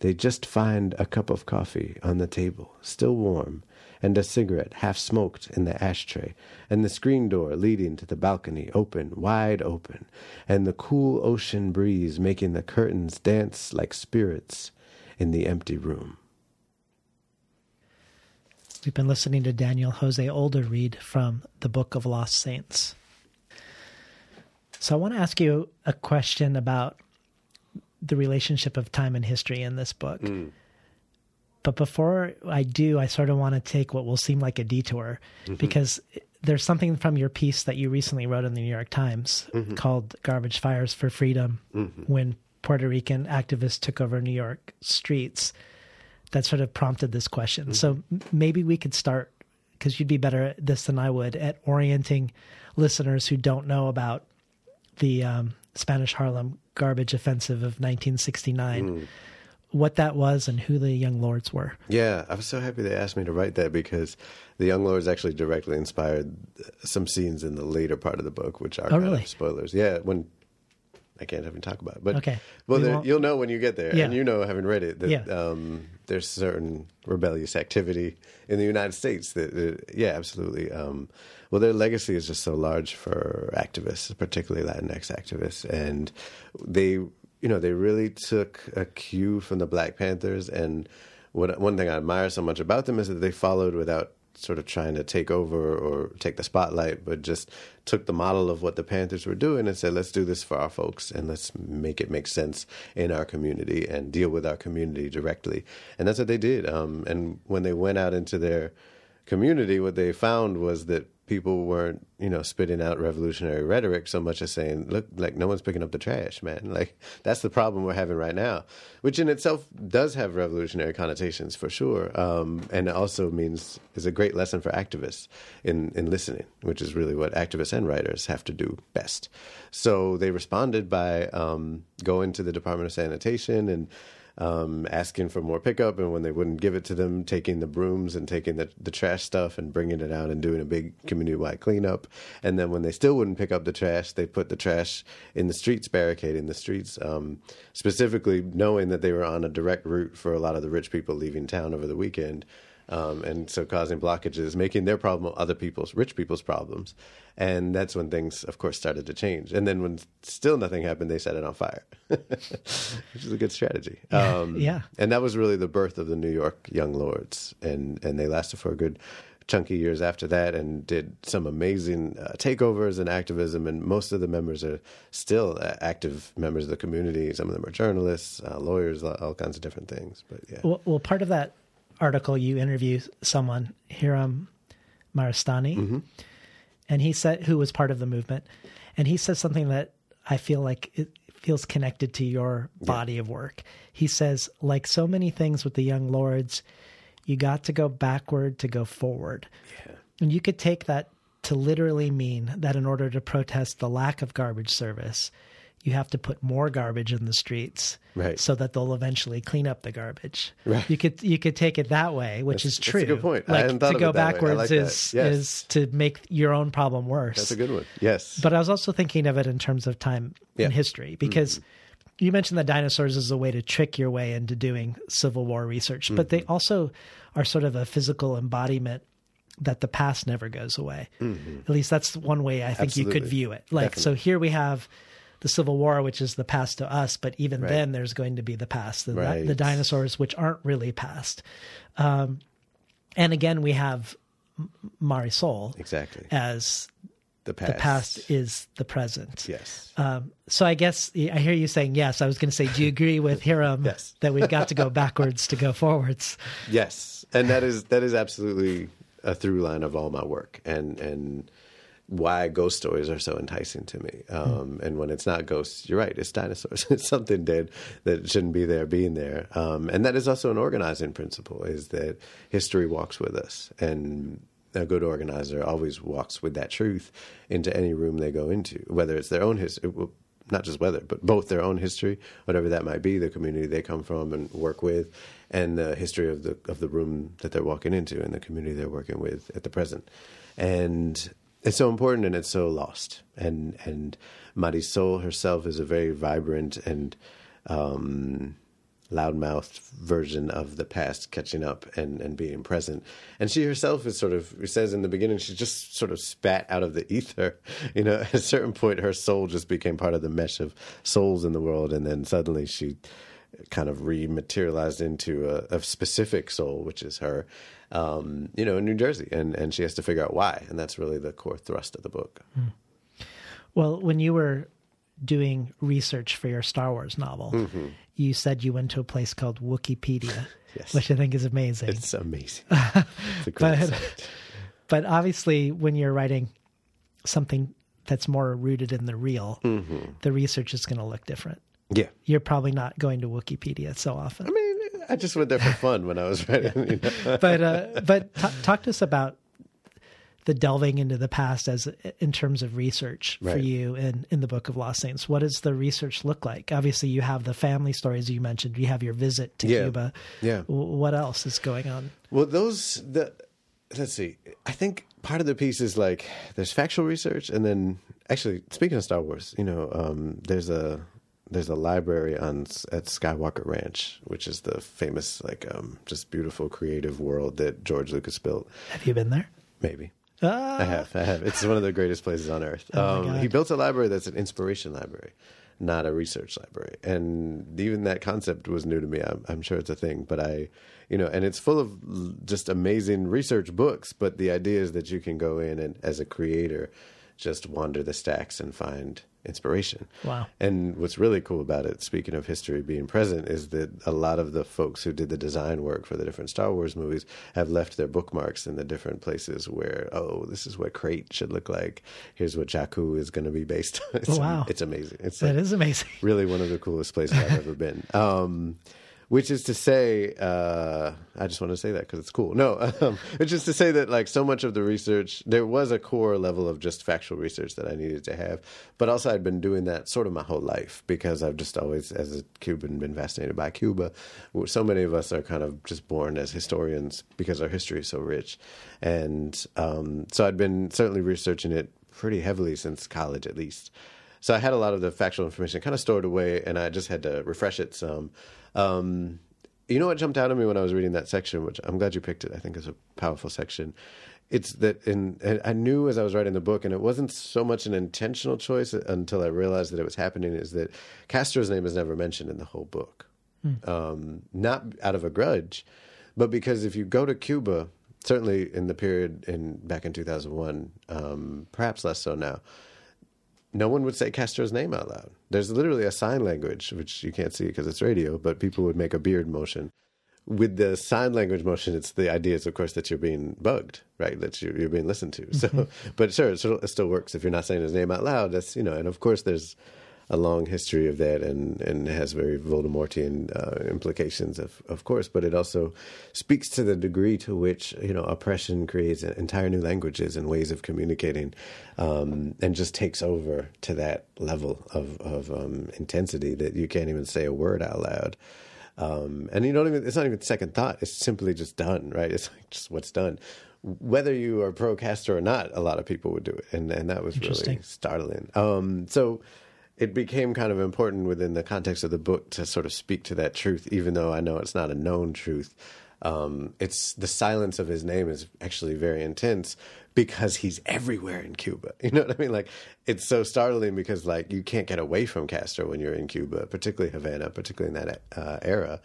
they just find a cup of coffee on the table, still warm, and a cigarette half smoked in the ashtray, and the screen door leading to the balcony open, wide open, and the cool ocean breeze making the curtains dance like spirits in the empty room. We've been listening to Daniel Jose Older read from the Book of Lost Saints. So I want to ask you a question about the relationship of time and history in this book. Mm. But before I do, I sort of want to take what will seem like a detour mm-hmm. because there's something from your piece that you recently wrote in the New York Times mm-hmm. called Garbage Fires for Freedom mm-hmm. when Puerto Rican activists took over New York streets that sort of prompted this question. So maybe we could start because you'd be better at this than I would at orienting listeners who don't know about the um, Spanish Harlem garbage offensive of 1969. Mm. What that was and who the Young Lords were. Yeah, I was so happy they asked me to write that because the Young Lords actually directly inspired some scenes in the later part of the book, which are oh, really? spoilers. Yeah, when I can't even talk about it. But okay. well, we you'll know when you get there, yeah. and you know, having read it, that yeah. um, there's certain rebellious activity in the United States. That, that yeah, absolutely. Um, well, their legacy is just so large for activists, particularly Latinx activists, and they, you know, they really took a cue from the Black Panthers. And what one thing I admire so much about them is that they followed without sort of trying to take over or take the spotlight, but just took the model of what the Panthers were doing and said, let's do this for our folks and let's make it make sense in our community and deal with our community directly. And that's what they did. Um, and when they went out into their community, what they found was that people weren't, you know, spitting out revolutionary rhetoric so much as saying, look, like no one's picking up the trash, man. *laughs* Like that's the problem we're having right now, which in itself does have revolutionary connotations for sure. Um, and it also means is a great lesson for activists in, in listening, which is really what activists and writers have to do best. So they responded by um, going to the Department of Sanitation and um, asking for more pickup, and when they wouldn't give it to them, taking the brooms and taking the, the trash stuff and bringing it out and doing a big community wide cleanup. And then when they still wouldn't pick up the trash, they put the trash in the streets, barricading the streets, um, specifically knowing that they were on a direct route for a lot of the rich people leaving town over the weekend. Um, and so causing blockages, making their problem other people's, rich people's problems. And that's when things, of course, started to change. And then when still nothing happened, they set it on fire, *laughs* which is a good strategy. Um, yeah. And that was really the birth of the New York Young Lords, and and they lasted for a good chunky years after that and did some amazing uh, takeovers and activism and most of the members are still uh, active members of the community some of them are journalists uh, lawyers all, all kinds of different things but yeah Well, well, part of that article, you interview someone, Hiram Maristany, Mm-hmm. and he said who was part of the movement, and he says something that I feel like it feels connected to your body of work. He says, like so many things with the young lords, you got to go backward to go forward. Yeah. And you could take that to literally mean that in order to protest the lack of garbage service, you have to put more garbage in the streets Right. so that they'll eventually clean up the garbage. Right. You could you could take it that way, which That's- is that's a true. good point. Like to go it that way. I backwards like is Yes. is to make your own problem worse. that's a good one yes But I was also thinking of it in terms of time Yeah. in history because mm-hmm. you mentioned that dinosaurs is a way to trick your way into doing Civil War research, but they mm-hmm. also are sort of a physical embodiment that the past never goes away. Mm-hmm. At least that's one way I think you could view it. Like, so here we have the Civil War, which is the past to us, but even Right. then there's going to be the past, the, Right. the dinosaurs, which aren't really past. Um, and again, we have Marisol exactly as the past the past is the present. yes Um, so I guess I hear you saying yes. I was going to say, do you agree with Hiram Yes. that we've got to go backwards to go forwards? Yes, and that is that is absolutely a through line of all my work, and and why ghost stories are so enticing to me. Um, And when it's not ghosts, you're right, it's dinosaurs. *laughs* it's something dead that shouldn't be there being there. Um, and that is also an organizing principle: is that history walks with us, and a good organizer always walks with that truth into any room they go into, whether it's their own history. Not just whether, but both their own history, whatever that might be, the community they come from and work with, and the history of the of the room that they're walking into and the community they're working with at the present. And it's so important and it's so lost. And and Marisol herself is a very vibrant and um, loudmouthed version of the past catching up and, and being present. And she herself is sort of, says in the beginning, she just sort of spat out of the ether. *laughs* You know, at a certain point, her soul just became part of the mesh of souls in the world. And then suddenly she kind of rematerialized into a, a specific soul, which is her, um, you know, in New Jersey. And, and she has to figure out why. And that's really the core thrust of the book. Hmm. Well, when you were doing research for your Star Wars novel, mm-hmm. you said you went to a place called Wikipedia, *laughs* Yes. which I think is amazing. It's amazing. *laughs* It's a great But- but obviously, when you're writing something that's more rooted in the real, mm-hmm. the research is going to look different. Yeah. You're probably not going to Wikipedia so often. I mean, I just went there for fun when I was writing. You know? *laughs* but uh, but t- talk to us about the delving into the past as in terms of research for you in in the Book of Lost Saints. What does the research look like? Obviously, you have the family stories you mentioned. You have your visit to Yeah. Cuba. Yeah. What else is going on? Well, those the let's see. I think part of the piece is like there's factual research, and then actually speaking of Star Wars, you know, um, there's a there's a library on at Skywalker Ranch, which is the famous like um, just beautiful creative world that George Lucas built. Have you been there? Maybe. Ah, I have. I have. It's one of the greatest places on earth. Oh, um, he built a library that's an inspiration library, not a research library. And even that concept was new to me. I'm, I'm sure it's a thing, but I, you know, and it's full of just amazing research books. But the idea is that you can go in and, as a creator, just wander the stacks and find inspiration. Wow. And what's really cool about it, speaking of history being present, is that a lot of the folks who did the design work for the different Star Wars movies have left their bookmarks in the different places where, oh, this is what Crait should look like. Here's what Jakku is going to be based on. *laughs* It's, Wow. It's amazing. It's that like is amazing. really one of the coolest places I've ever been. Um, which is to say, uh, I just want to say that because it's cool. No, *laughs* um, which is to say that like so much of the research, there was a core level of just factual research that I needed to have, but also I'd been doing that sort of my whole life because I've just always, as a Cuban, been fascinated by Cuba. So many of us are kind of just born as historians because our history is so rich, and um, so I'd been certainly researching it pretty heavily since college, at least. So I had a lot of the factual information kind of stored away, and I just had to refresh it some. Um, you know what jumped out at me when I was reading that section, which I'm glad you picked it. I think is a powerful section. It's that in and I knew as I was writing the book, and it wasn't so much an intentional choice until I realized that it was happening. Is that Castro's name is never mentioned in the whole book, um, not out of a grudge, but because if you go to Cuba, certainly in the period in back in 2001, um, perhaps less so now, no one would say Castro's name out loud. There's literally a sign language, which you can't see because it's radio, but people would make a beard motion. With the sign language motion, it's the idea is, of course, that you're being bugged, right? That you're, you're being listened to. So, mm-hmm. but sure, it still, it still works if you're not saying his name out loud. That's you know, and of course, there's a long history of that, and and has very Voldemortian uh, implications, of of course. But it also speaks to the degree to which you know oppression creates entire new languages and ways of communicating, um, and just takes over to that level of of um, intensity that you can't even say a word out loud. Um, and you don't even, it's not even second thought. It's simply just done, right? It's like just what's done. Whether you are pro Castro or not, a lot of people would do it. And, and that was really startling. Um, so it became kind of important within the context of the book to sort of speak to that truth, even though I know it's not a known truth. Um, it's the silence of his name is actually very intense because he's everywhere in Cuba. *laughs* You know what I mean? Like it's so startling because like you can't get away from Castro when you're in Cuba, particularly Havana, particularly in that uh, era.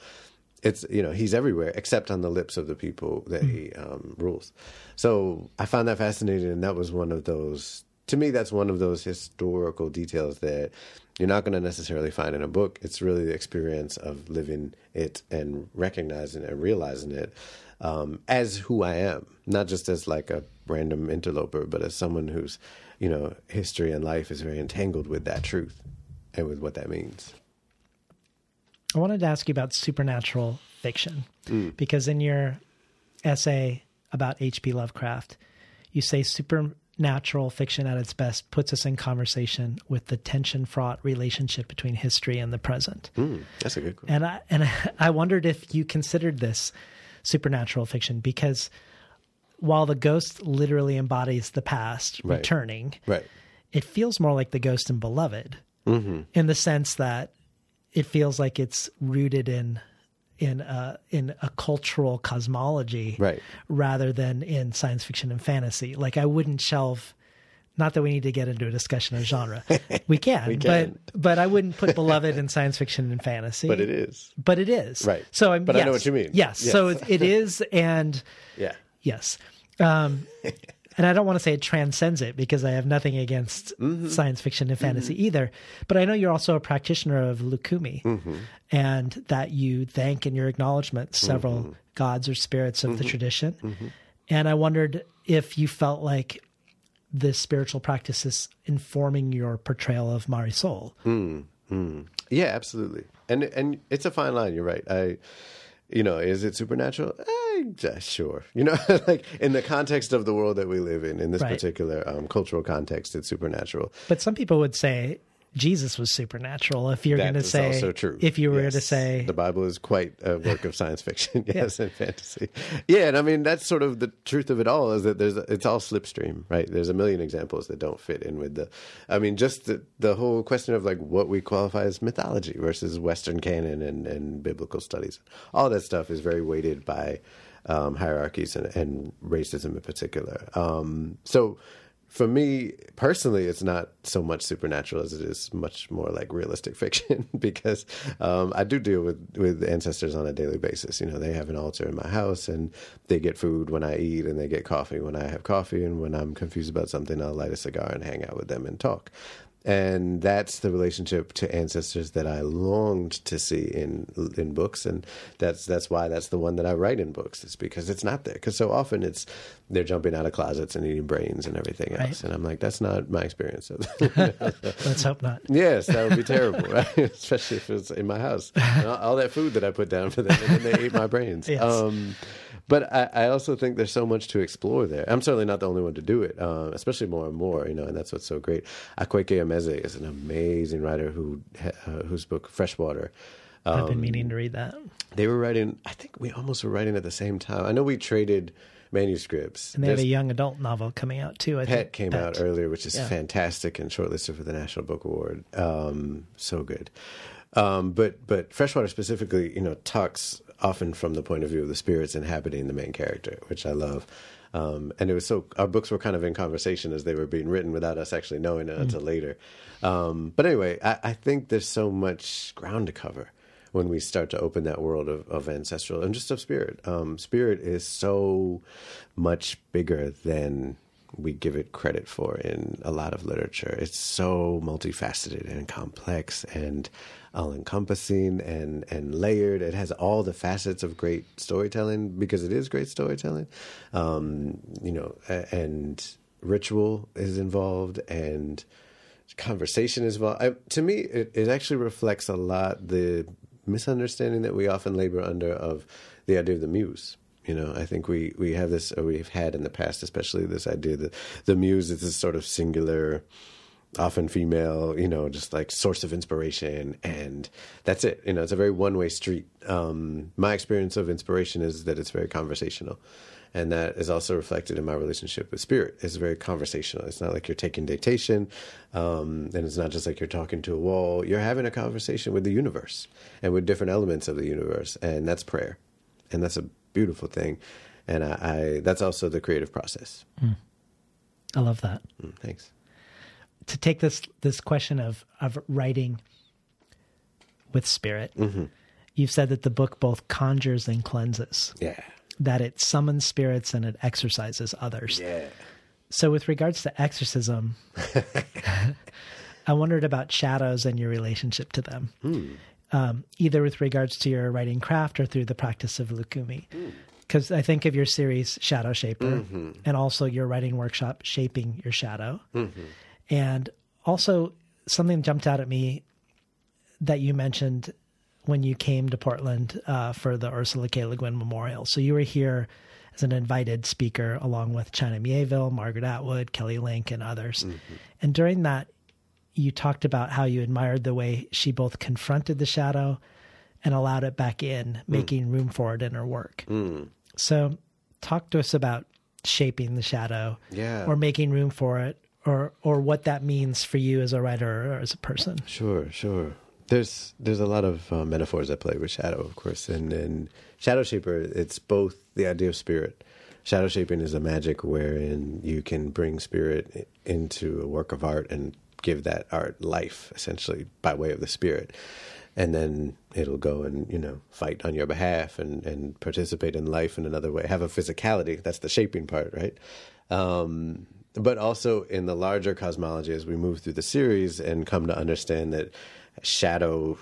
It's you know he's everywhere except on the lips of the people that he um, rules. So I found that fascinating, and that was one of those. To me, that's one of those historical details that you're not going to necessarily find in a book. It's really the experience of living it and recognizing and realizing it um, as who I am, not just as like a random interloper, but as someone whose, you know, history and life is very entangled with that truth and with what that means. I wanted to ask you about supernatural fiction because in your essay about H.P. Lovecraft, you say supernatural fiction at its best puts us in conversation with the tension fraught relationship between history and the present. Mm, that's a good question. And I and *laughs* I wondered if you considered this supernatural fiction because while the ghost literally embodies the past Right. returning, Right. it feels more like the ghost in Beloved Mm-hmm. in the sense that it feels like it's rooted in in a in a cultural cosmology Right. rather than in science fiction and fantasy. Like I wouldn't shelve not that we need to get into a discussion of genre. *laughs* We can, We can. but but I wouldn't put Beloved in science fiction and fantasy. But it is. But it is. Right. So I'm But I know what you mean. Yes. Yes. So it, it is and *laughs* Yeah. Yes. Um, *laughs* and I don't want to say it transcends it because I have nothing against Mm-hmm. science fiction and fantasy either. But I know you're also a practitioner of Lukumi Mm-hmm. and that you thank in your acknowledgement several Mm-hmm. gods or spirits of the tradition. And I wondered if you felt like this spiritual practice is informing your portrayal of Marisol. Yeah, absolutely. And and it's a fine line. You're right. I, you know, is it supernatural? Eh, yeah, sure. You know, *laughs* like in the context of the world that we live in, in this Right. particular um, cultural context, it's supernatural. But some people would say Jesus was supernatural. If you're going to say, also true. if you were Yes. to say, the Bible is quite a work of science fiction, *laughs* yes, and fantasy. Yeah, and I mean that's sort of the truth of it all is that there's it's all slipstream, right? There's a million examples that don't fit in with the. I mean, just the the whole question of like what we qualify as mythology versus Western canon and and biblical studies, all that stuff is very weighted by um, hierarchies and, and racism in particular. Um, so for me personally, it's not so much supernatural as it is much more like realistic *laughs* fiction *laughs* because um, I do deal with, with ancestors on a daily basis. You know, they have an altar in my house and they get food when I eat and they get coffee when I have coffee. And when I'm confused about something, I'll light a cigar and hang out with them and talk. And that's the relationship to ancestors that I longed to see in in books, and that's that's why that's the one that I write in books. It's because it's not there. Because so often it's they're jumping out of closets and eating brains and everything else, Right. and I'm like, that's not my experience. *laughs* *laughs* let's hope not. yes, that would be terrible, *laughs* right? especially if it's in my house. All, all that food that I put down for them, and then they ate my brains. Yes. Um, but I, I also think there's so much to explore there. I'm certainly not the only one to do it, uh, especially more and more, you know, and that's what's so great. Akwaeke Emezi is an amazing writer who uh, whose book Freshwater. I've Um, been meaning to read that. They were writing. I think we almost were writing at the same time. I know we traded manuscripts. And they have There's- a young adult novel coming out too. I Pet think. came Pet. out earlier, which is Yeah. fantastic and shortlisted for the National Book Award. Um, so good. Um, but but Freshwater specifically, you know, talks often from the point of view of the spirits inhabiting the main character, which I love. Um, and it was so our books were kind of in conversation as they were being written without us actually knowing it until later. Um, but anyway, I, I think there's so much ground to cover when we start to open that world of, of ancestral and just of spirit. Um, spirit is so much bigger than we give it credit for in a lot of literature. It's so multifaceted and complex and all encompassing and, and layered. It has all the facets of great storytelling because it is great storytelling. Um, you know, and ritual is involved and conversation is involved. I, to me, it, it actually reflects a lot the misunderstanding that we often labor under of the idea of the muse. You know, I think we, we have this, or we've had in the past, especially this idea that the muse is this sort of singular, often female, you know, just like source of inspiration, and that's it. You know, it's a very one way street. Um, my experience of inspiration is that it's very conversational, and that is also reflected in my relationship with spirit. It's very conversational. It's not like you're taking dictation, um, and it's not just like you're talking to a wall. You're having a conversation with the universe and with different elements of the universe, and that's prayer, and that's a beautiful thing. And I, I that's also the creative process. I love that. Mm, thanks. To take this this question of of writing with spirit, Mm-hmm. you've said that the book both conjures and cleanses. Yeah. That it summons spirits and it exorcises others. Yeah. So, with regards to exorcism, *laughs* I wondered about shadows and your relationship to them, um, either with regards to your writing craft or through the practice of Lukumi. Because I think of your series Shadow Shaper and also your writing workshop Shaping Your Shadow. And also, something jumped out at me that you mentioned when you came to Portland uh, for the Ursula K. Le Guin Memorial. So you were here as an invited speaker along with China Mieville, Margaret Atwood, Kelly Link, and others. Mm-hmm. And during that, you talked about how you admired the way she both confronted the shadow and allowed it back in, mm. making room for it in her work. Mm. So, talk to us about shaping the shadow, Yeah. or making room for it, or or what that means for you as a writer or as a person. Sure, sure. There's there's a lot of uh, metaphors that play with shadow, of course, and and shadow shaper. It's both the idea of spirit. Shadow shaping is a magic wherein you can bring spirit into a work of art and give that art life, essentially by way of the spirit, and then it'll go and you know fight on your behalf and and participate in life in another way. Have a physicality. That's the shaping part, right? Um, but also in the larger cosmology as we move through the series and come to understand that shadow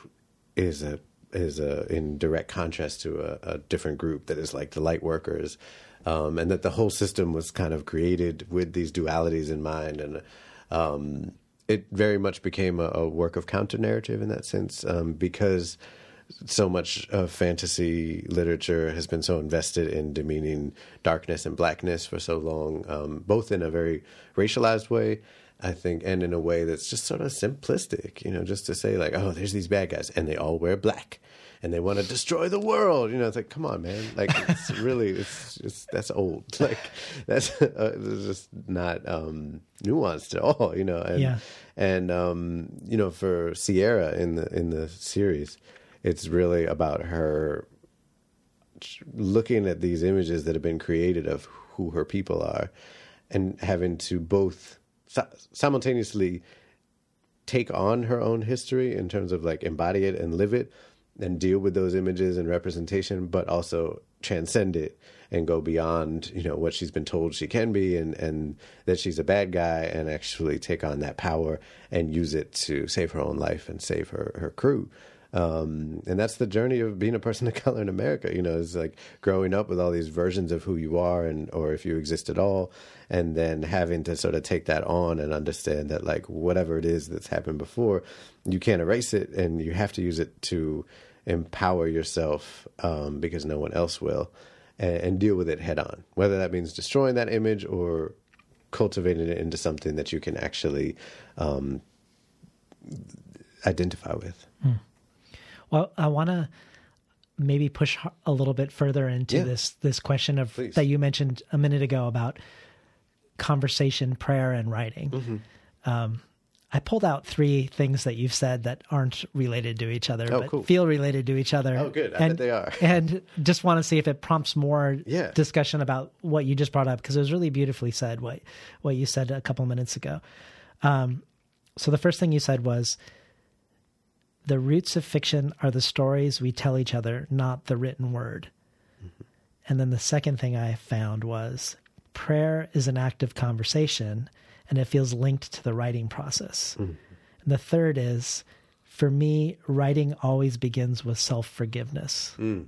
is a is a in direct contrast to a, a different group that is like the light workers um, and that the whole system was kind of created with these dualities in mind. And um, it very much became a, a work of counter narrative in that sense um, because so much of fantasy literature has been so invested in demeaning darkness and blackness for so long, um, both in a very racialized way, I think, and in a way that's just sort of simplistic, you know, just to say, like, oh, there's these bad guys, and they all wear black. And they want to destroy the world, you know. It's like, come on, man! Like, it's *laughs* really, it's, it's that's old. *laughs* Like, that's uh, just not um, nuanced at all, you know. And, Yeah. and um, you know, for Sierra in the in the series, it's really about her looking at these images that have been created of who her people are and having to both simultaneously take on her own history in terms of like embody it and live it and deal with those images and representation but also transcend it and go beyond you know what she's been told she can be and and that she's a bad guy and actually take on that power and use it to save her own life and save her her crew um, and that's the journey of being a person of *laughs* color in America. You know, is like growing up with all these versions of who you are, and or if you exist at all, and then having to sort of take that on and understand that like whatever it is that's happened before, you can't erase it, and you have to use it to empower yourself um, because no one else will, and, and deal with it head on. Whether that means destroying that image or cultivating it into something that you can actually um, identify with. Well, I want to maybe push a little bit further into Yeah. this this question of Please. that you mentioned a minute ago about conversation, prayer, and writing. Mm-hmm. Um, I pulled out three things that you've said that aren't related to each other, Oh, but cool. feel related to each other. Oh, good. I and, they are. *laughs* and just want to see if it prompts more Yeah. discussion about what you just brought up because it was really beautifully said what what you said a couple minutes ago. Um, so the first thing you said was the roots of fiction are the stories we tell each other, not the written word. Mm-hmm. And then the second thing I found was prayer is an act of conversation and it feels linked to the writing process. Mm-hmm. And the third is for me, writing always begins with self forgiveness. Mm.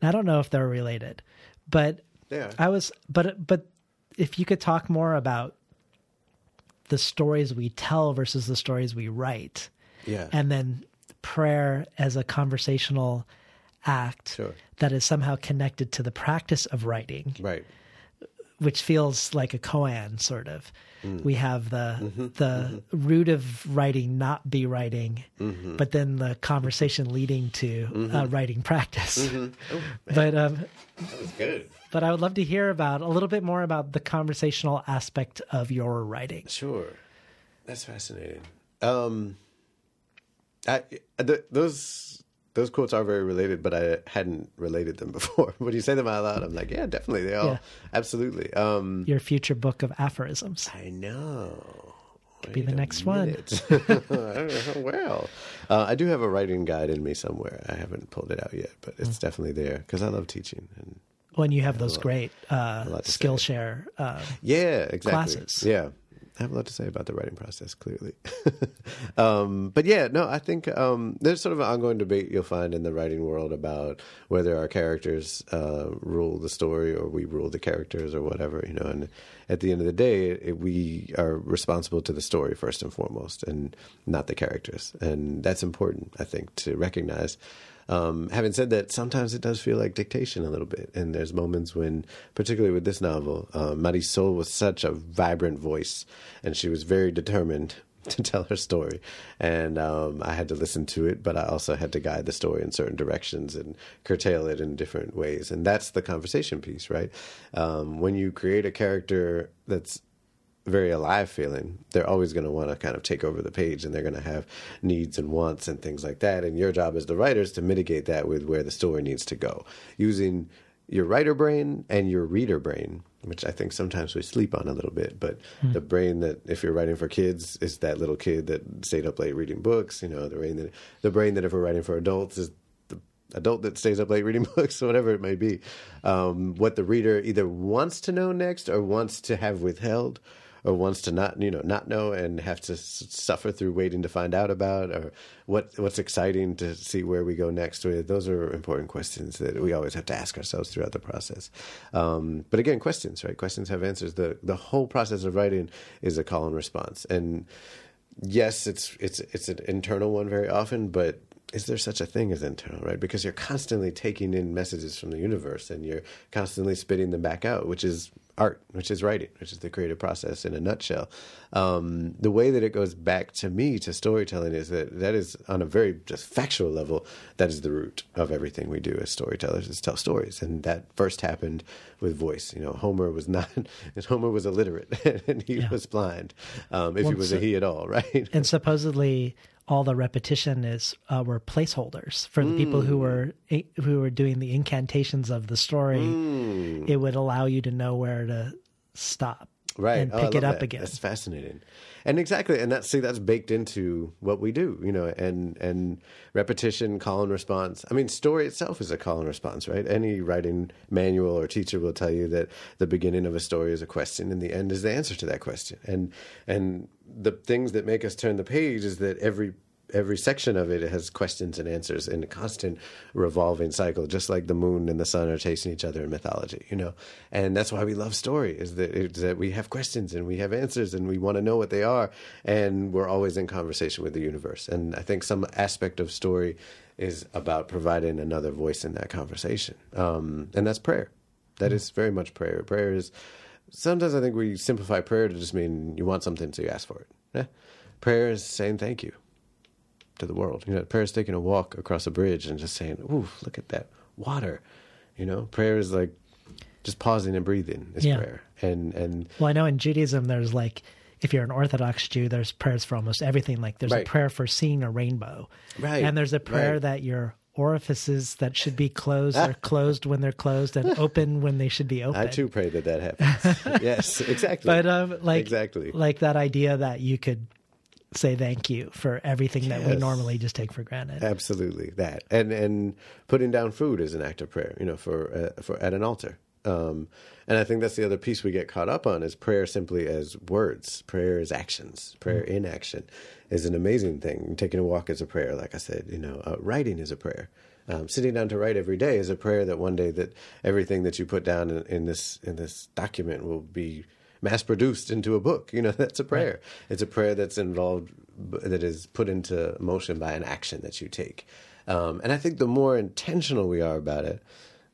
And I don't know if they're related, but Yeah. I was, but, but if you could talk more about the stories we tell versus the stories we write Yeah. and then prayer as a conversational act Sure. that is somehow connected to the practice of writing, right. which feels like a koan sort of. Mm. We have the Mm-hmm. the root of writing not be writing, Mm-hmm. but then the conversation leading to uh, writing practice. Mm-hmm. Oh, but um, That was good. but I would love to hear about a little bit more about the conversational aspect of your writing. Sure, that's fascinating. Um, I th- those those quotes are very related, but I hadn't related them *laughs* before. when you say them out loud, I'm like, yeah, definitely, they all Yeah. absolutely. Um, Your future book of aphorisms. I know. Could be the next one. minute. I don't know. well, uh, I do have a writing guide in me somewhere. I haven't pulled it out yet, but it's Mm. definitely there because I love teaching. And When you have those lot- great uh, Skillshare uh, yeah, exactly. classes. Yeah, I have a lot to say about the writing process. Clearly, *laughs* um, but yeah, no, I think um, there's sort of an ongoing debate you'll find in the writing world about whether our characters uh, rule the story or we rule the characters or whatever. You know, and at the end of the day, it, we are responsible to the story first and foremost, and not the characters. And that's important, I think, to recognize. Um, having said that, sometimes it does feel like dictation a little bit, and there's moments when, particularly with this novel, uh, Marisol was such a vibrant voice, and she was very determined *laughs* to tell her story, and um, I had to listen to it, but I also had to guide the story in certain directions and curtail it in different ways, and that's the conversation piece, right? Um, when you create a character that's very alive feeling, they're always going to want to kind of take over the page and they're going to have needs and wants and things like that. And your job as the writer is to mitigate that with where the story needs to go using your writer brain and your reader brain, which I think sometimes we sleep on a little bit. But the brain that, if you're writing for kids, is that little kid that stayed up late reading books. You know, the brain that, the brain that if we're writing for adults is the adult that stays up late reading *laughs* books, whatever it may be. Um, what the reader either wants to know next or wants to have withheld or wants to not you know not know and have to suffer through waiting to find out about or what what's exciting to see where we go next those are important questions that we always have to ask ourselves throughout the process. Um, but again questions right? Questions have answers. The the whole process of writing is a call and response. And yes, it's it's it's an internal one very often, but is there such a thing as internal, right? Because you're constantly taking in messages from the universe and you're constantly spitting them back out, which is art, which is writing, which is the creative process in a nutshell. Um, the way that it goes back to me to storytelling is that that is on a very just factual level. That is the root of everything we do as storytellers is tell stories, and that first happened with voice. You know, Homer was *laughs* not, Homer was illiterate *laughs* and he was blind, um, if Well, he was a he at all, *laughs* right? and supposedly all the repetition is uh, were placeholders for the people who hmm. were eh, who were doing the incantations of the story. Hmm. It would allow you to know where to stop right. And Oh, pick it up that. again. that's fascinating. And exactly. And that's see that's baked into what we do you know and and repetition call and response. I mean story itself is a call and response right? Any writing manual or teacher will tell you that the beginning of a story is a question and the end is the answer to that question. And and the things that make us turn the page is that every every section of it has questions and answers in a constant revolving cycle, just like the moon and the sun are chasing each other in mythology, you know. And that's why we love story is that we have questions and we have answers and we want to know what they are, and we're always in conversation with the universe. And I think some aspect of story is about providing another voice in that conversation, um, and that's prayer. That is very much prayer. Prayer is sometimes I think we simplify prayer to just mean you want something, so you ask for it. Yeah. Prayer is saying thank you to the world. You know, prayer is taking a walk across a bridge and just saying, "Ooh, look at that water." You know, prayer is like just pausing and breathing is Yeah. prayer. And and Well, I know in Judaism there's like if you're an Orthodox Jew, there's prayers for almost everything. Like there's Right. a prayer for seeing a rainbow, Right, And there's a prayer right. that your orifices that should be closed are *laughs* closed when they're closed and open when they should be open. I too pray that that happens. *laughs* yes, exactly. But um, like exactly. like that idea that you could say thank you for everything that we normally just take for granted. Absolutely that, and and putting down food is an act of prayer. You know, for uh, for at an altar. Um, and I think that's the other piece we get caught up on is prayer simply as words. Prayer is actions. Prayer in action is an amazing thing. Taking a walk is a prayer, like I said. You know, uh, writing is a prayer. Um, sitting down to write every day is a prayer that one day that everything that you put down in, in this in this document will be mass produced into a book. You know, *laughs* that's a prayer. It's a prayer that's involved, that is put into motion by an action that you take. Um, and I think the more intentional we are about it,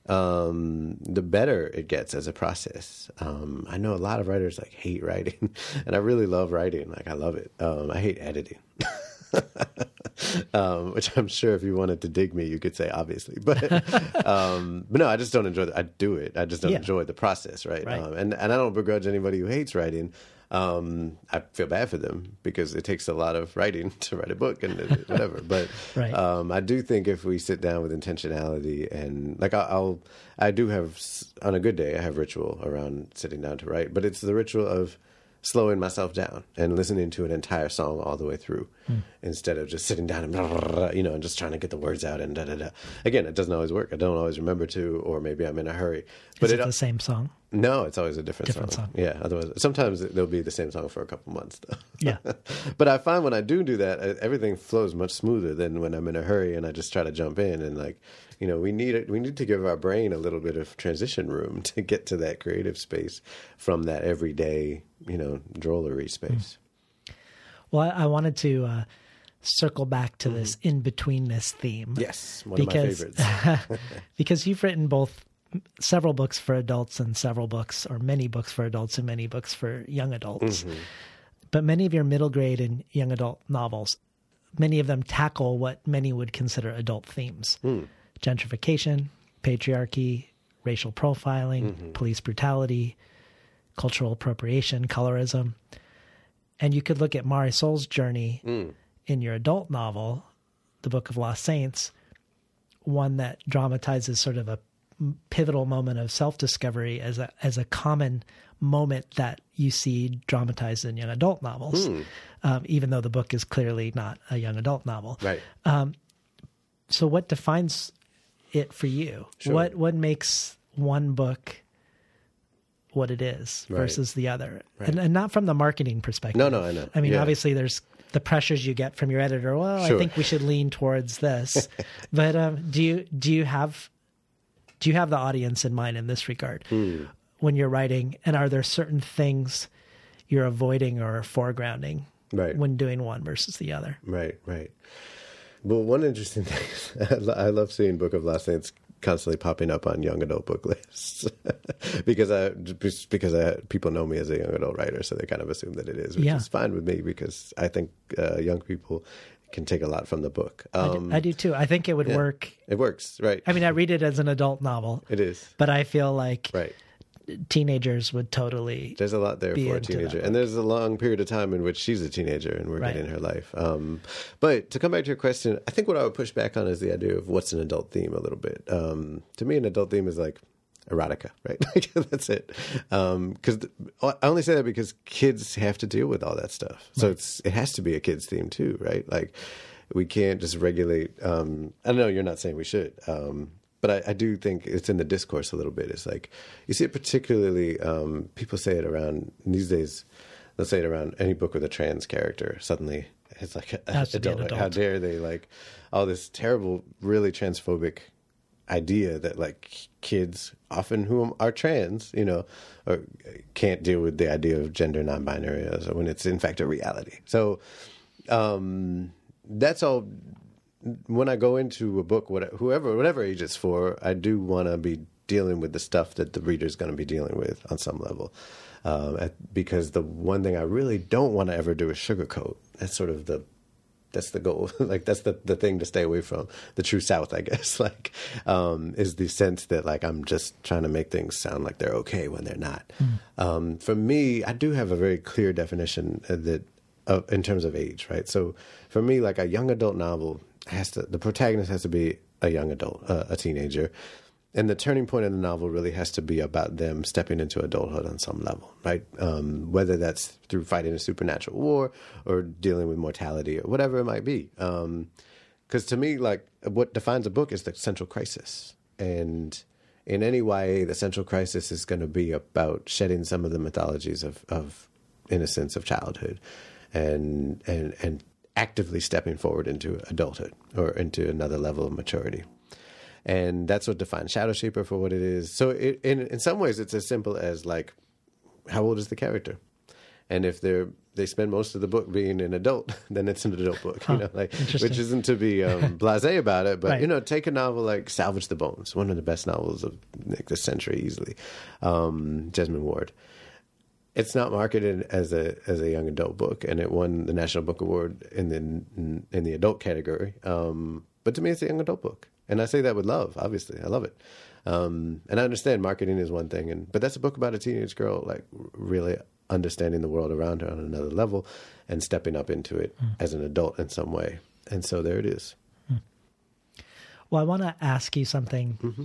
um, the better it gets as a process. Um, I know a lot of writers like hate writing, *laughs* and I really love writing. Like I love it. Um, I hate editing. *laughs* *laughs* um, which I'm sure if you wanted to dig me, you could say obviously, but *laughs* um, but no, I just don't enjoy. The, I do it. I just don't Yeah. enjoy the process, right? Right. Um, and and I don't begrudge anybody who hates writing. Um, I feel bad for them because it takes a lot of writing *laughs* to write a book and whatever. But Right. um, I do think if we sit down with intentionality and like I'll, I'll I do have on a good day I have ritual around sitting down to write, but it's the ritual of slowing myself down and listening to an entire song all the way through hmm. instead of just sitting down and blah, *laughs* blah, blah, blah, you know and just trying to get the words out and da da da. Again, it doesn't always work. I don't always remember to, or maybe I'm in a hurry. But Is it, the same song? no, it's always a different, Different song. song. Yeah, otherwise sometimes they'll be the same song for a couple months though. Yeah. *laughs* but I find when I do do that, everything flows much smoother than when I'm in a hurry and I just try to jump in and like, you know, we need it. We need to give our brain a little bit of transition room *laughs* to get to that creative space from that everyday, you know, drollery space. Well, I, I wanted to uh, circle back to this in betweenness theme. Yes, one because, of my favorites. *laughs* *laughs* because you've written both several books for adults and several books, or many books for adults and many books for young adults. Mm-hmm. But many of your middle grade and young adult novels, many of them tackle what many would consider adult themes Hmm. gentrification, patriarchy, racial profiling, Mm-hmm. police brutality, cultural appropriation, colorism. And you could look at Mari Marisol's journey Hmm. in your adult novel, The Book of Lost Saints, one that dramatizes sort of a pivotal moment of self-discovery as a as a common moment that you see dramatized in young adult novels, um, even though the book is clearly not a young adult novel. Right. So, what defines it for you? Sure. What what makes one book what it is Right. versus the other, Right. and, and not from the marketing perspective. No, no, I know. I mean, Yeah. obviously, there's the pressures you get from your editor. Well, I think we should lean towards this. *laughs* but um, do you do you have do you have the audience in mind in this regard Hmm. when you're writing? And are there certain things you're avoiding or foregrounding Right. when doing one versus the other? Right, right. Well, one interesting *laughs* thing, I I love seeing Book of Lost Saints constantly popping up on young adult book *laughs* lists because I because I, people know me as a young adult writer, so they kind of assume that it is, which Yeah. is fine with me because I think uh, young people can take a lot from the book. I do- Um, I do too. I think it would yeah. work. It works, right? I mean, I read it as an adult novel, it is but I feel like right. Teenagers would totally. There's a lot there for a teenager, and there's a long period of time in which she's a teenager and we're Right. getting her life. Um, but to come back to your question, I think what I would push back on is the idea of what's an adult theme a little bit. Um, to me, an adult theme is like erotica, *laughs* right? Like that's it. Because I only say that because kids have to deal with all that stuff, so it's it has to be a kids theme too, right? Like we can't just regulate. Um, I don't know you're not saying we should. Um, but I, I do think it's in the discourse a little bit. It's like you see it particularly. Um, people say it around these days. They'll say it around any book with a trans character. Suddenly, it's like a, Has an adult. Like, How dare they like all this terrible, really transphobic idea that like kids often who are trans, you know, or can't deal with the idea of gender non-binary as- when it's in fact a reality. So um, that's all when I go into a book, what, whoever, whatever age it's for, I do want to be dealing with the stuff that the reader is going to be dealing with on some level. Um, at, because the one thing I really don't want to ever do is sugarcoat. That's sort of the That's the goal. *laughs* like that's the the thing to stay away from. The true South, I guess. *laughs* Like um, is the sense that like I'm just trying to make things sound like they're okay when they're not. Um, for me, I do have a very clear definition uh, that uh, in terms of age, right? So for me, like a young adult novel has to the protagonist has to be a young adult, uh, a teenager. And the turning point in the novel really has to be about them stepping into adulthood on some level, right? Um, whether that's through fighting a supernatural war or dealing with mortality or whatever it might be. Because to me, like what defines a book is the central crisis, and in any YA, the central crisis is going to be about shedding some of the mythologies of, of innocence of childhood, and and and actively stepping forward into adulthood or into another level of maturity and that's what defines Shadowshaper for what it is. So, it, in in some ways, it's as simple as like, how old is the character? And if they're they spend most of the book being an adult, *laughs* then it's an adult book, Huh, you know, like which isn't to be um, *laughs* blasé about it, but Right. you know, take a novel like Salvage the Bones, one of the best novels of like, the century, easily, um, Jesmyn Ward. It's not marketed as a as a young adult book, and it won the National Book Award in the in the adult category. Um, but to me, it's a young adult book, and I say that with love. Obviously, I love it, um, and I understand marketing is one thing, and but that's a book about a teenage girl, like really understanding the world around her on another level, and stepping up into it as an adult in some way. And so there it is. Well, I want to ask you something Mm-hmm.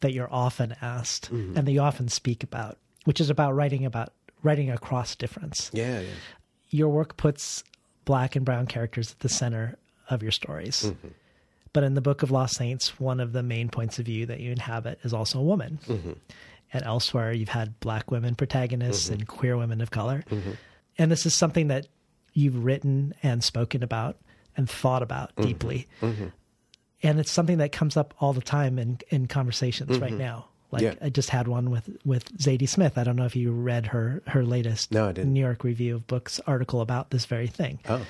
that you're often asked and that you often speak about, which is about writing about writing across difference. Yeah, yeah. Your work puts black and brown characters at the center of your stories. Mm-hmm. But in the Book of Lost Saints, one of the main points of view that you inhabit is also a woman. Mm-hmm. And elsewhere, you've had black women protagonists Mm-hmm. and queer women of color. And this is something that you've written and spoken about and thought about Mm-hmm. deeply. And it's something that comes up all the time in, in conversations right now. Like. Yeah. I just had one with with Zadie Smith. I don't know if you read her her latest No, I didn't. New York Review of Books article about this very thing Oh,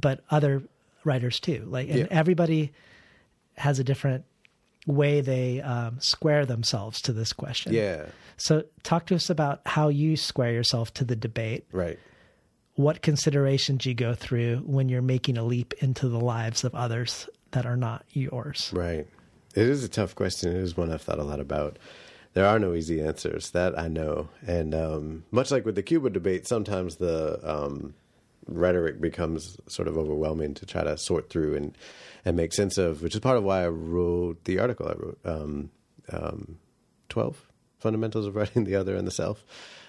but other writers too. Like, and Yeah. everybody has a different way they um, square themselves to this question. yeah, So, talk to us about how you square yourself to the debate. right. What considerations do you go through when you're making a leap into the lives of others that are not yours. Right. It is a tough question. It is one I've thought a lot about. There are no easy answers. That I know. And um, much like with the Cuba debate, sometimes the um, rhetoric becomes sort of overwhelming to try to sort through and, and make sense of, which is part of why I wrote the article I wrote um, um, 12 Fundamentals of Writing *laughs* the Other and the Self.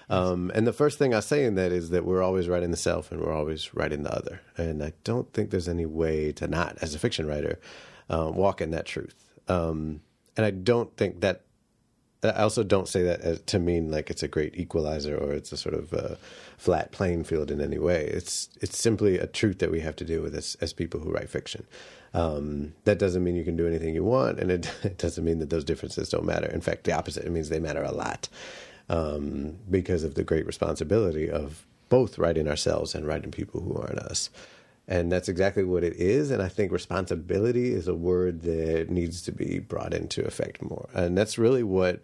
Um, and the first thing I say in that is that we're always writing the self and we're always writing the other. And I don't think there's any way to not, as a fiction writer, uh, walk in that truth. Um, and I don't think that. I also don't say that as, to mean like it's a great equalizer or it's a sort of uh, flat playing field in any way. It's it's simply a truth that we have to deal with as as people who write fiction. Um, that doesn't mean you can do anything you want, and it, *laughs* it doesn't mean that those differences don't matter. In fact, the opposite. It means they matter a lot um, because of the great responsibility of both writing ourselves and writing people who aren't us. And that's exactly what it is. And I think responsibility is a word that needs to be brought into effect more. And that's really what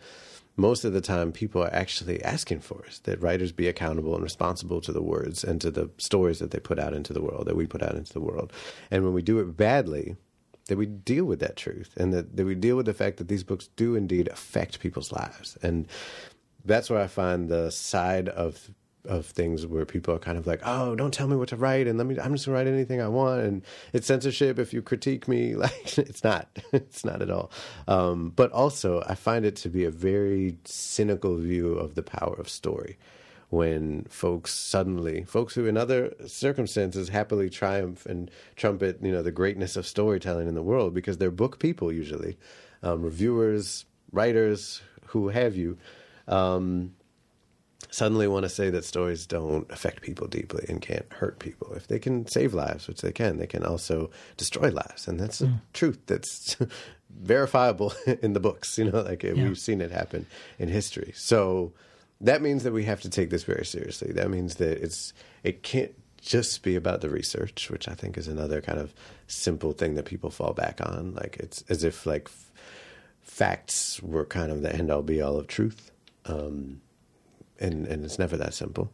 most of the time people are actually asking for is that writers be accountable and responsible to the words and to the stories that they put out into the world, that we put out into the world. And when we do it badly, that we deal with that truth and that, that we deal with the fact that these books do indeed affect people's lives. And that's where I find the side of of things where people are kind of like, oh, don't tell me what to write, and let me. I'm just gonna write anything I want, and it's censorship if you critique me. *laughs* Like it's not, *laughs* it's not at all. Um, but also, I find it to be a very cynical view of the power of story. When folks suddenly, folks who in other circumstances happily triumph and trumpet, you know, the greatness of storytelling in the world because they're book people usually, um, reviewers, writers, who have you. Um, suddenly want to say that stories don't affect people deeply and can't hurt people. If they can save lives, which they can, they can also destroy lives. And that's a truth that's *laughs* verifiable *laughs* in the books. You know, like Yeah. we've seen it happen in history. So that means that we have to take this very seriously. That means that it's it can't just be about the research, which I think is another kind of simple thing that people fall back on. Like it's as if like f- facts were kind of the end all be all of truth. Um, and and it's never that simple.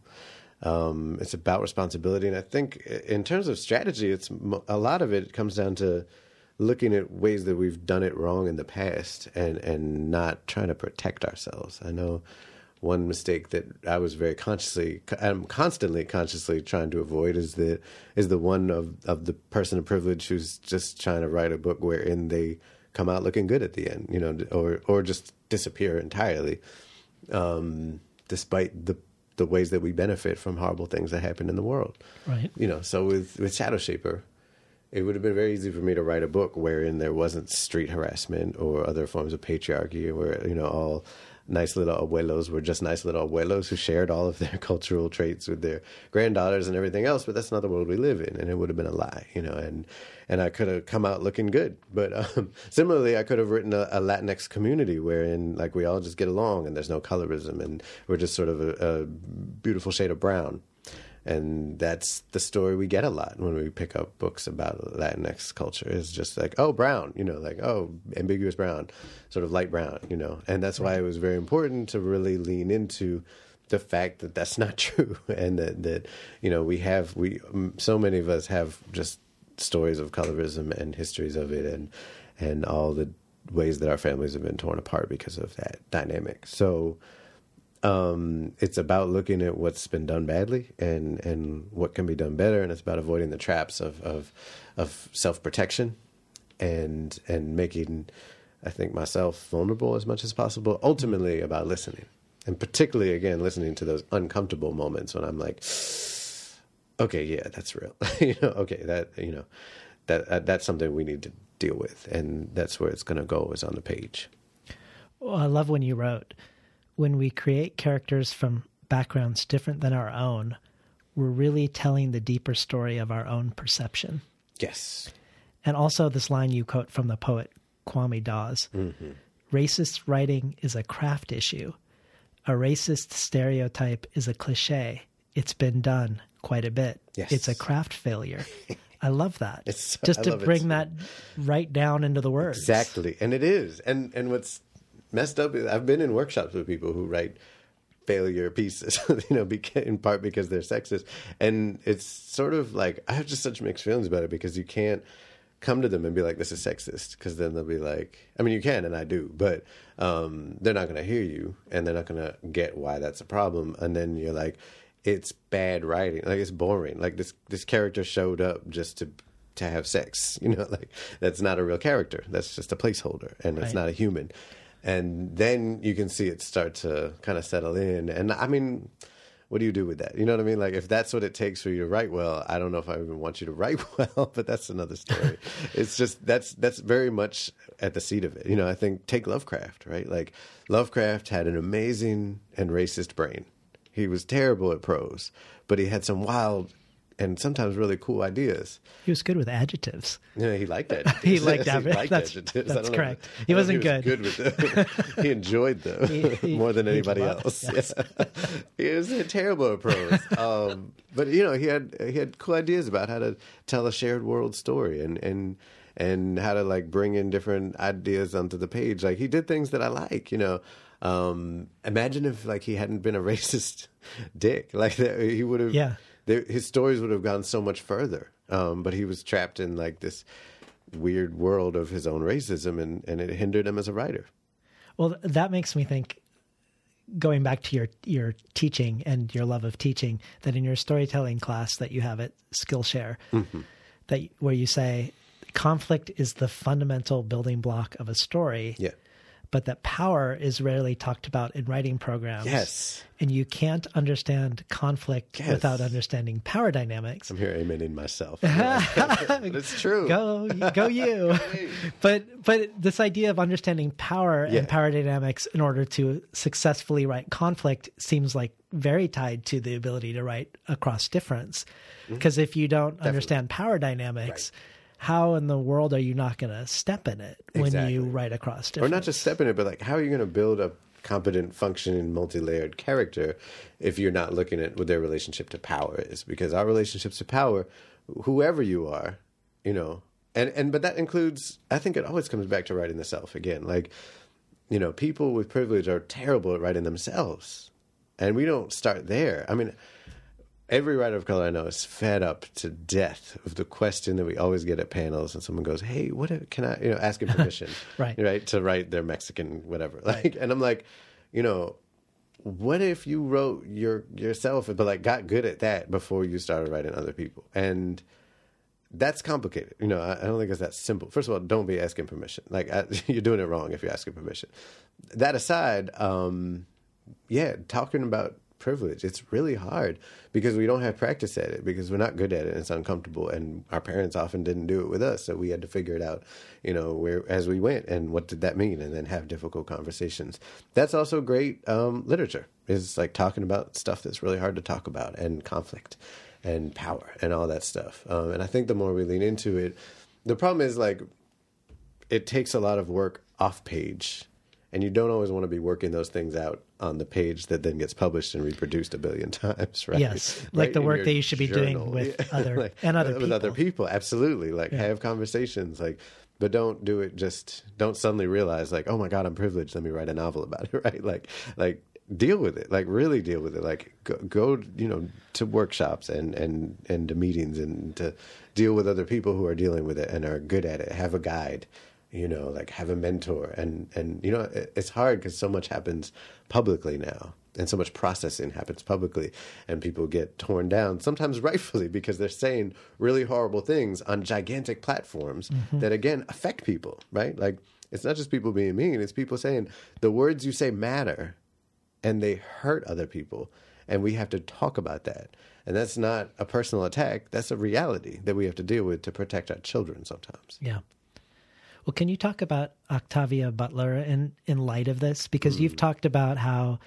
Um, it's about responsibility, and I think in terms of strategy, it's a lot of it comes down to looking at ways that we've done it wrong in the past and and not trying to protect ourselves. I know one mistake that I was very consciously, I'm constantly consciously trying to avoid is the is the one of of the person of privilege who's just trying to write a book wherein they come out looking good at the end, you know, or or just disappear entirely, um, despite the the ways that we benefit from horrible things that happen in the world. Right. You know, so with with Shadowshaper, it would have been very easy for me to write a book wherein there wasn't street harassment or other forms of patriarchy, where you know all nice little abuelos were just nice little abuelos who shared all of their *laughs* cultural traits with their granddaughters and everything else. But that's not the world we live in, and it would have been a lie, you know. And and I could have come out looking good. But um, *laughs* similarly, I could have written a, a Latinx community wherein like we all just get along and there's no colorism and we're just sort of a, a beautiful shade of brown and that's the story we get a lot when we pick up books about Latinx culture. Is just like, oh, brown, you know, like oh, ambiguous brown, sort of light brown, you know, and that's why it was very important to really lean into the fact that that's not *laughs* true, and that that you know we have we so many of us have just stories of colorism and histories of it, and and all the ways that our families have been torn apart because of that dynamic. So um, it's about looking at what's been done badly and and what can be done better, and it's about avoiding the traps of of, of self protection and and making I think myself vulnerable as much as possible. Ultimately, about listening, and particularly again listening to those uncomfortable moments when I'm like, okay, yeah, that's real. *laughs* you know, okay, that you know, that uh, that's something we need to deal with, and that's where it's going to go is on the page. Well, I love when you wrote when we create characters from backgrounds different than our own, we're really telling the deeper story of our own perception. Yes. And also, this line you quote from the poet Kwame Dawes Mm-hmm. racist writing is a craft issue. A racist stereotype is a cliche. It's been done quite a bit. Yes. It's a craft failure. *laughs* I love that. It's- Just I to bring that right down into the words. Exactly, and it is. And and what's messed up. I've been in workshops with people who write failure pieces, *laughs* you know, in part because they're sexist, and it's sort of like I have just such mixed feelings about it because you can't come to them and be like, "This is sexist," because then they'll be like, I mean, you can, and I do, but um, they're not going to hear you, and they're not going to get why that's a problem, and then you're like, it's bad writing, like it's boring, like this this character showed up just to to have sex, *laughs* you know, like that's not a real character, that's just a placeholder, and it's not a human, and then you can see it start to kind of settle in, and I mean. What do you do with that? You know what I mean? Like, if that's what it takes for you to write well, I don't know if I even want you to *laughs* write well, but that's another story. *laughs* it's just that's that's very much at the seat of it. You know, I think take Lovecraft, right? Like, Lovecraft had an amazing and racist brain. He was terrible at prose, but he had some wild and sometimes really cool ideas. He was good with adjectives. Know, he liked *laughs* that. He liked *laughs* that. That's- adjectives. That's don't know. correct. He wasn't good. was good with them. *laughs* he enjoyed them He- he- more than anybody else. yes. Yeah. he was a terrible at prose. Um, but you know, he had he had cool ideas about how to tell a shared world story and and and how to like bring in different ideas onto the page. Like he did things that I like. You know, um, imagine if like he hadn't been a racist dick. Like that, he would have. Yeah. There, his stories would have gone so much further. Um, but he was trapped in like this weird world of his own racism, and, and it hindered him as a writer. Well, that makes me think. Going back to your your teaching and your love of teaching, that in your storytelling class that you have at Skillshare, Mm-hmm. that where you say conflict is the fundamental building block of a story, Yeah. But that power is rarely talked about in writing programs. Yes. and you can't understand conflict Yes. without understanding power dynamics. I'm here amening myself. *laughs* *laughs* it's true. go go *laughs* you but but this idea of understanding power Yeah. and power dynamics in order to successfully write conflict seems like very tied to the ability to write across difference Mm-hmm. because if you don't understand power dynamics how in the world are you not going to step in it when Exactly. you write across Or difference not just step in it, but like, how are you going to build a competent, functioning, multi-layered character if you're not looking at what their relationship to power is? Because our relationships to power, whoever you are, you know, and and but that includes. I think it always comes back to writing the self again. Like, you know, people with privilege are terrible at writing themselves, and we don't start there. I mean, every writer of color I know is fed up to death of the question that we always get at panels, and someone goes, "Hey, what if- can I?" You know, asking *laughs* permission, Right. right, to write their Mexican whatever. Like, and I'm like, you know, what if you wrote your yourself, but like got good at that before you started writing other people? And that's complicated. You know, I, I don't think it's that simple. First of all, don't be asking permission. Like I, *laughs* you're doing it wrong if you're asking permission. That aside, um, yeah, talking about privilege, it's really hard because we don't have practice at it because we're not good at it. It's uncomfortable, and our parents often didn't do it with us, so we had to figure it out. You know, where as we went, and what did that mean, and then have difficult conversations. That's also great um, literature. Is like talking about stuff that's really hard to talk about, and conflict and power and all that stuff. Um, and I think the more we lean into it, the problem is like it takes a lot of work off page. And you don't always want to be working those things out on the page that then gets published and reproduced a billion *laughs* times, right? Yes, like the in work that you should be doing with other- *laughs* and other uh, with other people. people. Absolutely, like Yeah. have conversations, like, but don't do it. Just don't suddenly realize, like, oh my god, I'm privileged. Let me write a novel about it, *laughs* right? Like, like deal with it, like really deal with it. Like go, go you know, to workshops and and and to meetings and to deal with other people who are dealing with it and are good at it. Have a guide you know like have a mentor and and you know it's hard because so much happens publicly now and so much processing happens publicly and people get torn down sometimes rightfully because they're saying really horrible things on gigantic platforms Mhm. that again affect people right like it's not just people being mean it's people saying the words you say matter and they hurt other people and we have to talk about that and that's not a personal attack that's a reality that we have to deal with to protect our children sometimes Yeah. Well, can you talk about Octavia Butler in in light of this? Because Hmm. you've talked about how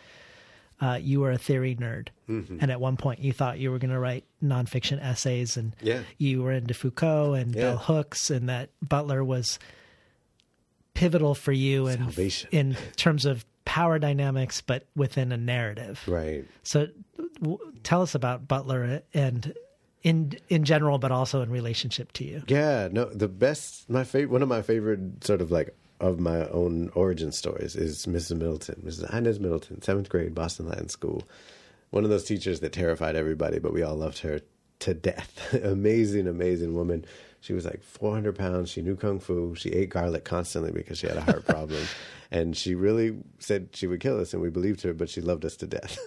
uh, you were a theory nerd, Mhm. and at one point you thought you were going to write nonfiction essays, and Yeah. you were into Foucault and Yeah. Bell Hooks, and that Butler was pivotal for you in Salvation. in terms of power dynamics, but within a narrative. Right. So, w- tell us about Butler and in in general, but also in relationship to you. Yeah, no, the best, my favorite, one of my favorite sort of like of my own origin stories is Mrs. Middleton, Mrs. Inez Middleton, seventh grade, Boston Latin School. One of those teachers that terrified everybody, but we all loved her to death. *laughs* amazing, amazing woman. She was like 400 pounds. She knew kung fu. She ate garlic constantly because she had a heart *laughs* problem. and she really said she would kill us, and we believed her, but she loved us to death.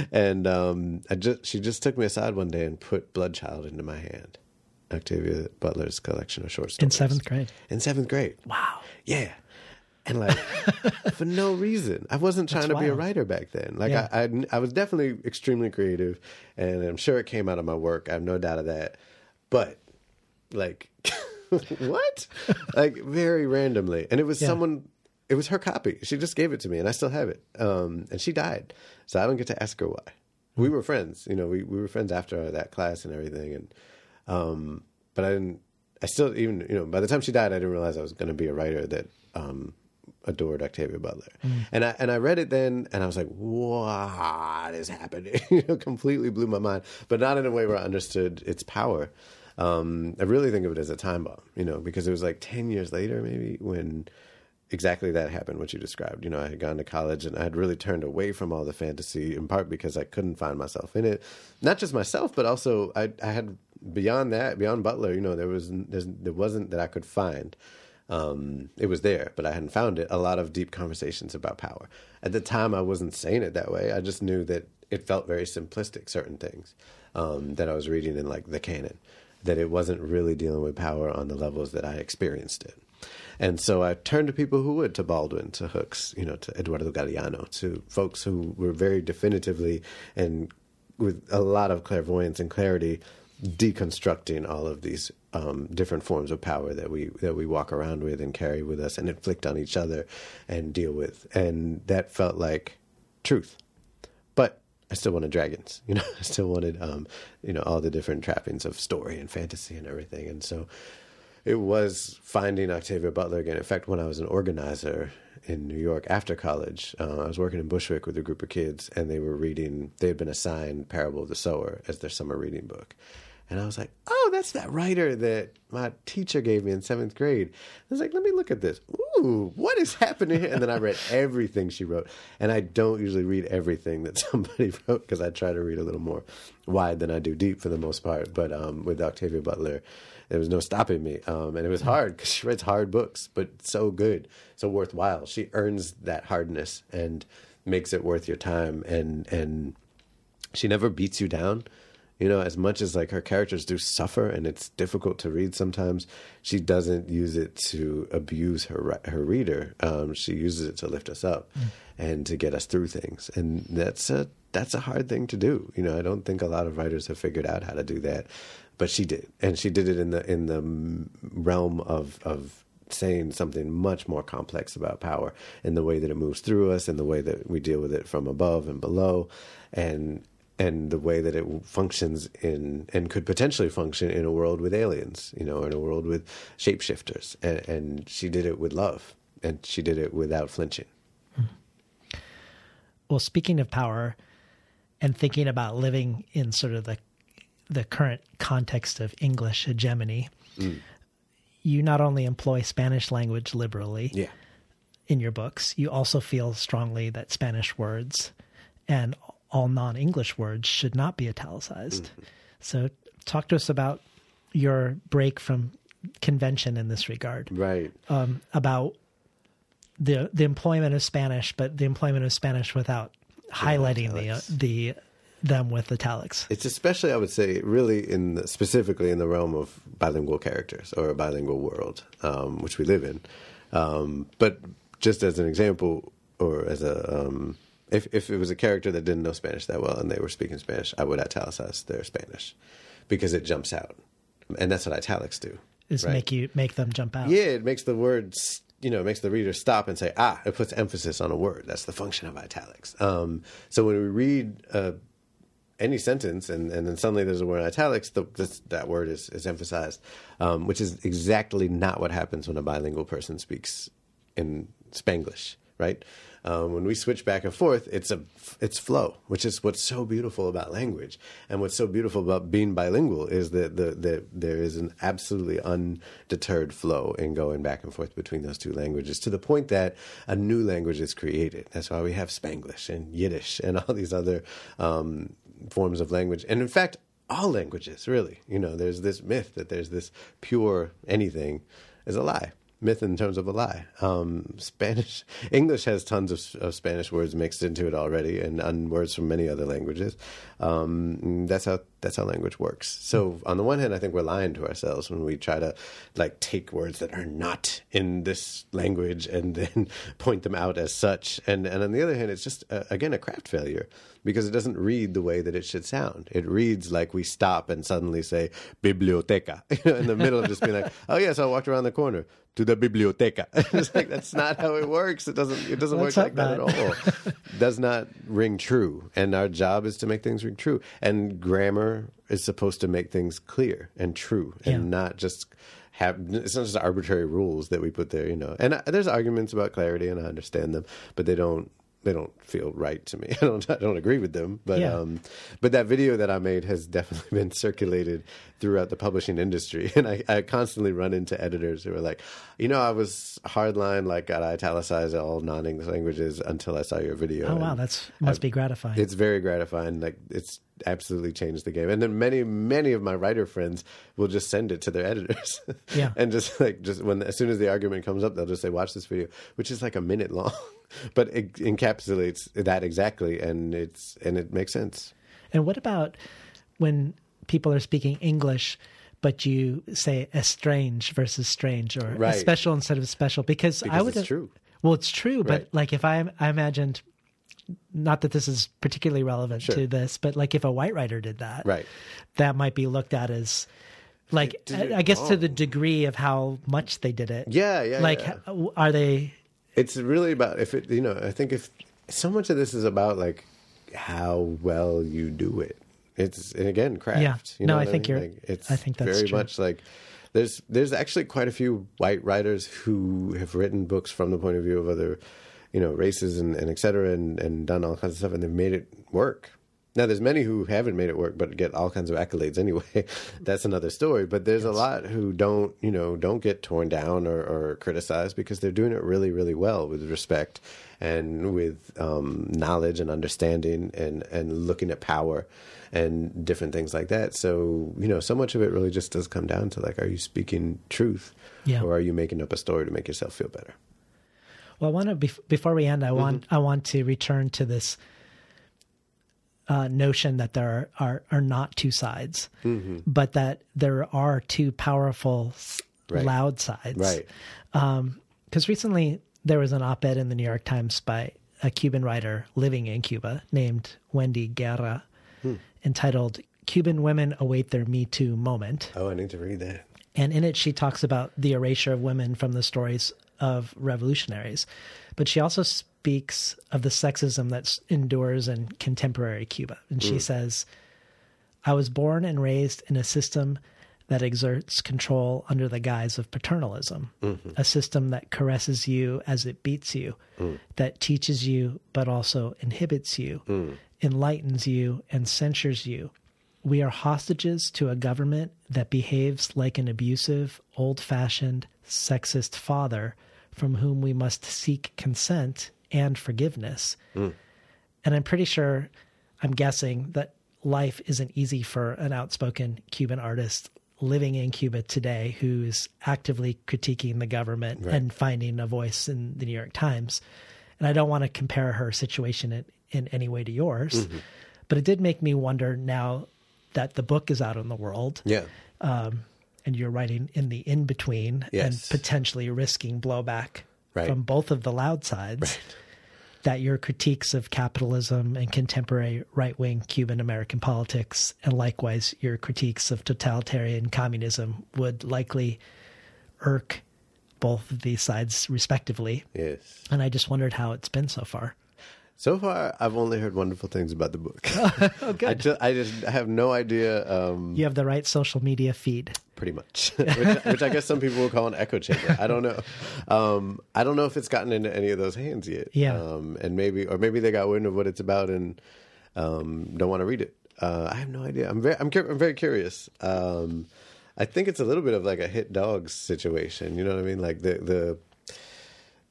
*laughs* and um, I just, she just took me aside one day and put Bloodchild into my hand. Octavia Butler's collection of short stories. In seventh grade. In seventh grade. Wow. Yeah. And like, *laughs* for no reason. I wasn't trying That's to be a writer back then. Like, Yeah. I, I, I was definitely extremely creative, and I'm sure it came out of my work. I have no doubt of that. But, like, *laughs* what? like, very randomly. And it was Yeah. someone, it was her copy. She just gave it to me, and I still have it. Um, and she died. So I don't get to ask her why. We were friends, you know, we, we were friends after that class and everything. And, um, but I didn't, I still, even, you know, by the time she died, I didn't realize I was going to be a writer that, um, adored Octavia Butler. Mm. And I, and I read it then and I was like, what is happening? *laughs* you know, completely blew my mind, but not in a way where I understood its power. Um, I really think of it as a time bomb, you know, because it was like 10 years later, maybe when exactly that happened, what you described. You know, I had gone to college and I had really turned away from all the fantasy in part because I couldn't find myself in it. Not just myself, but also I, I had beyond that, beyond Butler, you know, there was there wasn't that I could find. Um, it was there, but I hadn't found it. A lot of deep conversations about power. At the time, I wasn't saying it that way. I just knew that it felt very simplistic, certain things um, that I was reading in like the canon, that it wasn't really dealing with power on the levels that I experienced it. And so I turned to people who would, to Baldwin, to Hooks, you know, to Eduardo Galeano, to folks who were very definitively and with a lot of clairvoyance and clarity deconstructing all of these um, different forms of power that we that we walk around with and carry with us and inflict on each other and deal with. And that felt like truth. I still wanted dragons, *laughs* you know. I still wanted, um, you know, all the different trappings of story and fantasy and everything. And so it was finding Octavia Butler again. In fact, when I was an organizer in New York after college, uh, I was working in Bushwick with a group of kids, and they were reading. They had been assigned "Parable of the Sower" as their summer reading book, and I was like, "Oh, that's that writer that my teacher gave me in seventh grade." I was like, "Let me look at this." "Ooh, what is happening?" here? And then I read *laughs* everything she wrote, and I don't usually read everything that *laughs* somebody wrote because I try to read a little more wide than I do deep for the most part. But um, with Octavia Butler, there was no stopping me, um, and it was hard because she writes hard books, but so good, so worthwhile. She earns that hardness and makes it worth your time, and and she never beats you down. You know, as much as like her characters do suffer and it's difficult to read sometimes, she doesn't use it to abuse her her reader. Um, she uses it to lift us up and to get us through things, and that's a that's a hard thing to do. You know, I don't think a lot of writers have figured out how to do that, but she did, and she did it in the in the mm, realm of of saying something much more complex about power and the way that it moves through us and the way that we deal with it from above and below and and the way that it functions in and could potentially function in a world with aliens you know in a world with shapeshifters. And, and she did it with love and she did it without flinching. Hmm. Well, speaking of power and thinking about living in sort of the the current context of English hegemony, hmm. you not only employ Spanish language liberally yeah. in your books, you also feel strongly that Spanish words and all non-English words should not be italicized. So, talk to us about your break from convention in this regard. right um, about the the employment of Spanish, but the employment of Spanish without highlighting the uh, the them with italics. It's especially, I would say, really in the, specifically in the realm of bilingual characters or a bilingual world, um, which we live in. Um, but just as an example, or as a, um, if if it was a character that didn't know Spanish that well and they were speaking Spanish, I would italicize their Spanish because it jumps out, and that's what italics do. Is right? make you make them jump out. Yeah, it makes the words, you know, it makes the reader stop and say, ah, it puts emphasis on a word. That's the function of italics. Um, so when we read uh, any sentence and, and then suddenly there's a word in italics, the, this, that word is, is emphasized, um, which is exactly not what happens when a bilingual person speaks in Spanglish, right? Um, when we switch back and forth, it's a it's flow, which is what's so beautiful about language, and what's so beautiful about being bilingual is that the, the there is an absolutely undeterred flow in going back and forth between those two languages to the point that a new language is created. That's why we have Spanglish and Yiddish and all these other um, forms of language, and in fact, all languages really. You know, there's this myth that there's this pure anything is a lie myth in terms of a lie. Um, Spanish, *laughs* English has tons of, of Spanish words mixed into it already, and, and words from many other languages. Um, that's how that's how language works. So on the one hand, I think we're lying to ourselves when we try to like take words that are not in this language and then *laughs* point them out as such. And and on the other hand, it's just uh, again a craft failure because it doesn't read the way that it should sound. It reads like we stop and suddenly say biblioteca *laughs* in the middle of just being like, oh yes, I walked around the corner to the biblioteca. *laughs* it's like that's not how it works. It doesn't. It doesn't What's work like that man? at all. Does not ring true. And our job is to make things ring true. And grammar is supposed to make things clear and true, and Yeah. not just have. It's not just arbitrary rules that we put there. You know. And I, there's arguments about clarity, and I understand them, but they don't. They don't feel right to me. *laughs* I don't. I don't agree with them. But Yeah. um, but that video that I made has definitely *laughs* been circulated throughout the publishing industry, *laughs* and I, I constantly run into editors who are like, you know, I was hardline, like I italicized all non-English languages until I saw your video. Oh wow, that's must I've- be gratifying. It's very gratifying. Like it's absolutely changed the game. And then many, many of my writer friends will just send it to their editors. *laughs* Yeah. and just like just when as soon as the argument comes up, they'll just say, "Watch this video," which is like a minute long, *laughs* but it encapsulates that exactly, and it's and it makes sense. And what about when people are speaking English, but you say estrange versus strange, or Right. special instead of special? Because, I Because would it's true. Well, it's true, but Right. like if I I imagined, not that this is particularly relevant Sure. to this, but like if a white writer did that, Right. that might be looked at as. Like it I I guess to the oh. degree of how much they did it. Yeah, yeah, Like, yeah. are they? It's really about if it. You know, I think if so much of this is about like how well you do it. It's and again craft. Yeah. You No, know I what think mean? you're- Like, it's I think that's very true. much like there's there's actually quite a few white writers who have written books from the point of view of other you know races and, and et cetera and, and done all kinds of stuff and they've made it work. Now, there's many who haven't made it work, but get all kinds of accolades anyway. *laughs* That's another story. But there's a lot who don't, you know, don't get torn down or, or criticized because they're doing it really, really well with respect and with um, knowledge and understanding and and looking at power and different things like that. So you know, so much of it really just does come down to like, are you speaking truth, Yeah. or are you making up a story to make yourself feel better? Well, I want to bef- before we end, I want Mm-hmm. I want to return to this uh, notion that there are, are are not two sides, Mm-hmm. but that there are two powerful, Right. loud sides. Right. Because recently there was an op-ed in the New York Times by a Cuban writer living in Cuba named Wendy Guerra, Hmm. entitled "Cuban Women Await Their Me Too Moment." Oh, I need to read that. And in it, she talks about the erasure of women from the stories of revolutionaries. But she also speaks of the sexism that endures in contemporary Cuba. And she mm. says, I was born and raised in a system that exerts control under the guise of paternalism, mm-hmm. a system that caresses you as it beats you, mm. that teaches you but also inhibits you, mm. enlightens you and censures you. We are hostages to a government that behaves like an abusive, old fashioned, sexist father from whom we must seek consent and forgiveness. And I'm pretty sure, I'm guessing that life isn't easy for an outspoken Cuban artist living in Cuba today who's actively critiquing the government and finding a voice in the New York Times. And I don't want to compare her situation in, in any way to yours, Mm-hmm. but it did make me wonder now that the book is out in the world Yeah. And you're writing in the in between and potentially risking blowback Right. from both of the loud sides. That your critiques of capitalism and contemporary right wing Cuban American politics, and likewise your critiques of totalitarian communism, would likely irk both of these sides respectively. Yes. And I just wondered how it's been so far. So far, I've only heard wonderful things about the book. *laughs* Oh, good. I just, I just have no idea, um, you have the right social media feed. pretty much, *laughs* which, which I guess some people will call an echo chamber. I don't know. Um, I don't know if it's gotten into any of those hands yet. Yeah. Um, and maybe, or maybe they got wind of what it's about and um, don't want to read it. Uh, I have no idea. I'm very, I'm, cur- I'm very curious. Um, I think it's a little bit of like a hit dogs situation. You know what I mean? Like the the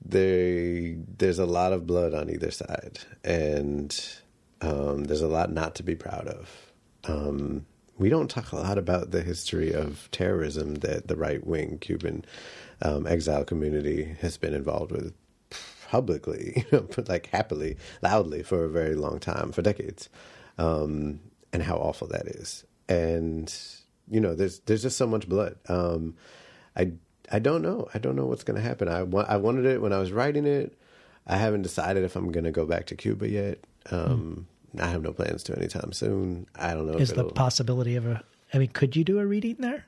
they there's a lot of blood on either side, and um, there's a lot not to be proud of. Um, we don't talk a lot about the history of terrorism that the right wing Cuban um, exile community has been involved with publicly, *laughs* you know, but like happily, loudly for a very long time, for decades, um, and how awful that is. And you know, there's there's just so much blood. Um, I I don't know. I don't know what's going to happen. I wa- I wanted it when I was writing it. I haven't decided if I'm going to go back to Cuba yet. Um, I have no plans to anytime soon. I don't know. Is the possibility of a, I mean, could you do a reading there?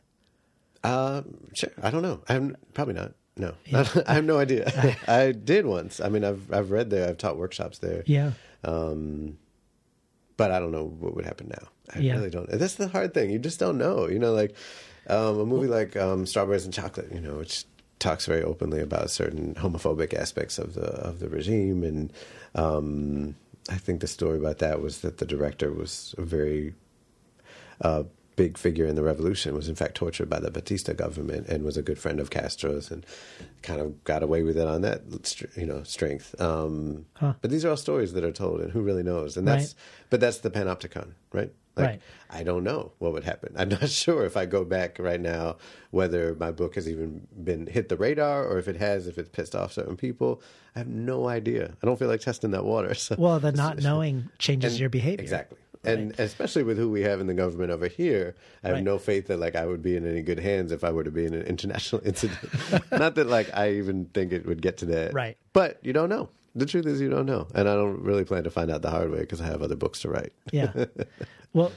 Uh, sure. I don't know. I'm probably not. No, *laughs* I have no idea. *laughs* *laughs* I did once. I mean, I've I've read there. I've taught workshops there. Yeah. Um, but I don't know what would happen now. I Yeah. really don't. That's the hard thing. You just don't know. You know, like um, a movie like um, Strawberries and Chocolate. You know, which talks very openly about certain homophobic aspects of the of the regime, and um, I think the story about that was that the director was a very uh, big figure in the revolution was in fact tortured by the Batista government and was a good friend of Castro's and kind of got away with it on that you know strength. Um, Huh. But these are all stories that are told, and who really knows? And that's Right. but that's the panopticon, right? Like, Right. I don't know what would happen. I'm *laughs* not sure if I go back right now whether my book has even been hit the radar or if it has, if it's pissed off certain people. I have no idea. I don't feel like testing that water. *laughs* So Well, the *laughs* not knowing changes and- your behavior. Exactly. And especially with who we have in the government over here, I have Right. no faith that like I would be in any good hands if I were to be in an international incident. Not that like I even think it would get to that. Right. But you don't know. The truth is you don't know. And I don't really plan to find out the hard way because I have other books to write. *laughs* Yeah. well,